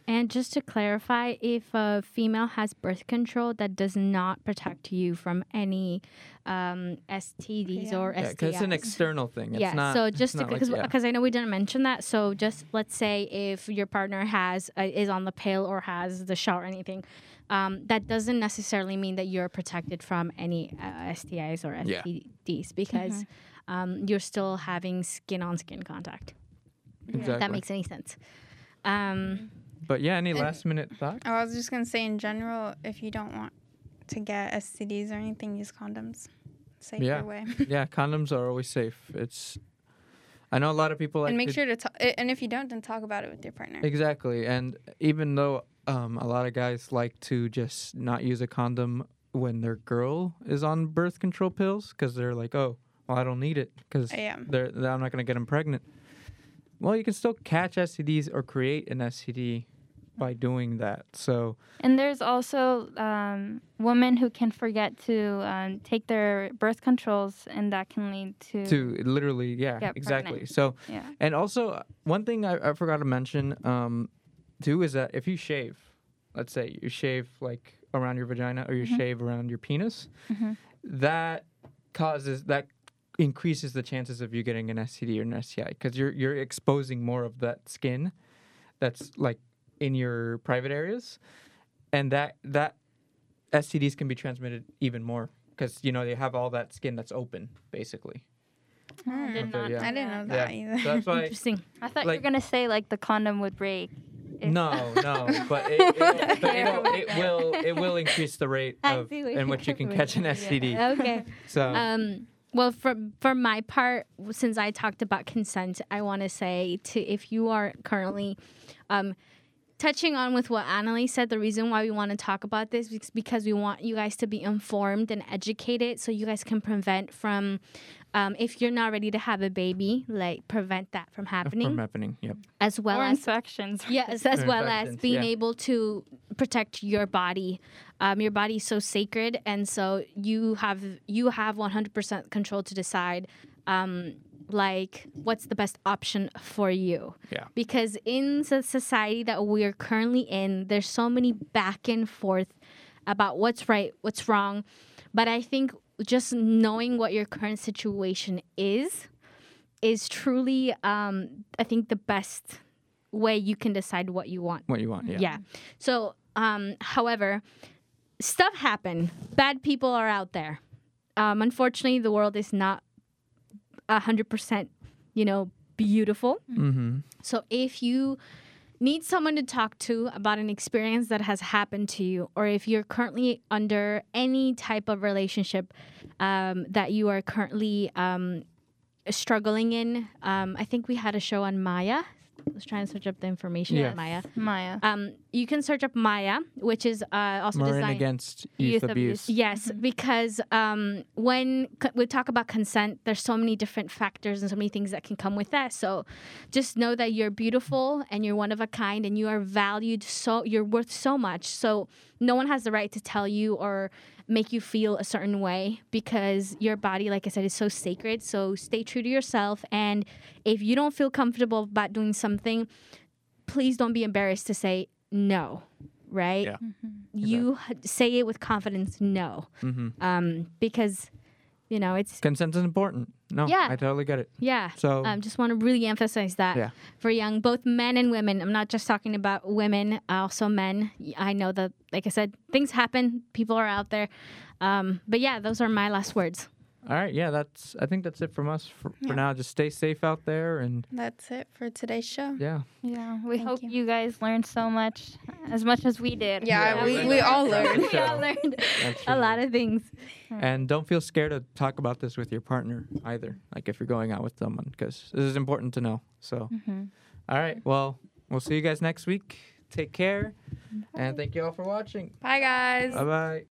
[SPEAKER 3] And just to clarify, if a female has birth control, that does not protect you from any um, STDs
[SPEAKER 1] Yeah.
[SPEAKER 3] or
[SPEAKER 4] Yeah,
[SPEAKER 3] STIs.
[SPEAKER 4] because it's an external thing. It's
[SPEAKER 3] yeah.
[SPEAKER 4] not.
[SPEAKER 3] so
[SPEAKER 4] it's
[SPEAKER 3] just
[SPEAKER 4] not like-
[SPEAKER 3] because
[SPEAKER 4] yeah.
[SPEAKER 3] because I know we didn't mention that. So just let's say if your partner has uh, is on the pill or has the shot or anything, um, that doesn't necessarily mean that you're protected from any uh, STIs or
[SPEAKER 4] Yeah.
[SPEAKER 3] STDs because um, you're still having skin on skin contact.
[SPEAKER 4] exactly.
[SPEAKER 3] If that makes any sense. Um,
[SPEAKER 4] But yeah, any last minute thoughts?
[SPEAKER 1] I was just gonna say in general, if you don't want to get STDs or anything, use condoms. Safer
[SPEAKER 4] Yeah.
[SPEAKER 1] way.
[SPEAKER 4] yeah, condoms are always safe. It's. I know a lot of people like
[SPEAKER 1] and make
[SPEAKER 4] to-
[SPEAKER 1] sure to talk. And if you don't, then talk about it with your partner.
[SPEAKER 4] Exactly, and even though um, a lot of guys like to just not use a condom when their girl is on birth control pills because they're like, oh, well, I don't need it because
[SPEAKER 1] Yeah.
[SPEAKER 4] they're, they're- I'm not gonna get them pregnant. Well, you can still catch STDs or create an STD by doing that. So
[SPEAKER 2] And there's also um, women who can forget to um, take their birth controls, and that can lead to.
[SPEAKER 4] to literally, yeah, exactly. So
[SPEAKER 2] Yeah.
[SPEAKER 4] And also, uh, one thing I, I forgot to mention, um, too, is that if you shave, let's say you shave like around your vagina or you
[SPEAKER 2] Mm-hmm.
[SPEAKER 4] shave around your penis,
[SPEAKER 2] Mhm.
[SPEAKER 4] that causes that increases the chances of you getting an STD or an STI because you're you're exposing more of that skin that's like in your private areas, and that that STDs can be transmitted even more because you know they have all that skin that's open basically.
[SPEAKER 2] I did not.
[SPEAKER 4] yeah.
[SPEAKER 1] I didn't know
[SPEAKER 4] Yeah,
[SPEAKER 1] that either.
[SPEAKER 4] so that's why.
[SPEAKER 3] interesting.
[SPEAKER 2] I thought you
[SPEAKER 4] like-
[SPEAKER 2] were gonna say like the condom would break.
[SPEAKER 4] No, no, but it, it, but it'll, it will it will increase the rate of in which you can catch an
[SPEAKER 2] with.
[SPEAKER 4] STD.
[SPEAKER 3] Okay.
[SPEAKER 4] So
[SPEAKER 3] Um, well, for for my part, since I talked about consent, I want to say to if you are currently, um, touching on with what Annalie said, the reason why we want to talk about this is because we want you guys to be informed and educated, so you guys can prevent from, um, if you're not ready to have a baby, like prevent that from happening,
[SPEAKER 4] from happening, yep.
[SPEAKER 3] as well
[SPEAKER 2] or
[SPEAKER 3] as
[SPEAKER 2] infections.
[SPEAKER 3] Yes, as
[SPEAKER 4] Or
[SPEAKER 3] well as being
[SPEAKER 4] yeah.
[SPEAKER 3] able to protect your body. Um, your body is so sacred, and so you have you have one hundred percent control to decide, um, like what's the best option for you.
[SPEAKER 4] Yeah.
[SPEAKER 3] Because in the society that we're currently in, there's so many back and forth about what's right, what's wrong. But I think just knowing what your current situation is is truly, um, I think, the best way you can decide what you want.
[SPEAKER 4] What you want, yeah.
[SPEAKER 3] Yeah. So, um, however, stuff happen. Bad people are out there. Um, unfortunately, the world is not a hundred percent, you know, beautiful.
[SPEAKER 4] Mm-hmm.
[SPEAKER 3] So if you need someone to talk to about an experience that has happened to you, or if you're currently under any type of relationship um, that you are currently um, struggling in, um, I think we had a show on Maya. I was trying to search up the information
[SPEAKER 4] Yeah.
[SPEAKER 3] on Maya.
[SPEAKER 2] Maya.
[SPEAKER 3] Um, you can search up Maya, which is uh, also
[SPEAKER 4] Marin
[SPEAKER 3] designed.
[SPEAKER 4] against youth,
[SPEAKER 2] Youth
[SPEAKER 4] abuse.
[SPEAKER 2] abuse.
[SPEAKER 3] Yes, because um, when c- we talk about consent, there's so many different factors and so many things that can come with that. So just know that you're beautiful and you're one of a kind and you are valued so you're worth so much. So no one has the right to tell you or make you feel a certain way because your body, like I said, is so sacred. So stay true to yourself. And if you don't feel comfortable about doing something, please don't be embarrassed to say no, right?
[SPEAKER 4] Yeah.
[SPEAKER 3] You h- say it with confidence, no.
[SPEAKER 4] Mm-hmm.
[SPEAKER 3] Um, because, you know, it's,
[SPEAKER 4] Consent is important. No,
[SPEAKER 3] Yeah.
[SPEAKER 4] I totally get it.
[SPEAKER 3] yeah.
[SPEAKER 4] So
[SPEAKER 3] Um, just want to really emphasize that
[SPEAKER 4] Yeah.
[SPEAKER 3] for young, both men and women. I'm not just talking about women, also men. I know that, like I said, things happen. People are out there. Um, but yeah, those are my last words.
[SPEAKER 4] All right, yeah, that's I think that's it from us for,
[SPEAKER 1] Yeah.
[SPEAKER 4] for now. Just stay safe out there and
[SPEAKER 1] That's it for today's show.
[SPEAKER 4] yeah.
[SPEAKER 2] Yeah, we
[SPEAKER 1] Thank
[SPEAKER 2] hope
[SPEAKER 1] you.
[SPEAKER 2] you. guys learned so much, as much as we did.
[SPEAKER 1] Yeah,
[SPEAKER 4] Yeah,
[SPEAKER 1] we,
[SPEAKER 4] we
[SPEAKER 1] we all
[SPEAKER 4] learned
[SPEAKER 1] learned.
[SPEAKER 3] we all learned a lot of things.
[SPEAKER 4] And don't feel scared to talk about this with your partner either. Like if you're going out with someone, because this is important to know. So,
[SPEAKER 2] Mhm.
[SPEAKER 4] all right. Well, we'll see you guys next week. Take care, and thank you all for watching.
[SPEAKER 1] Bye, guys.
[SPEAKER 4] Bye bye.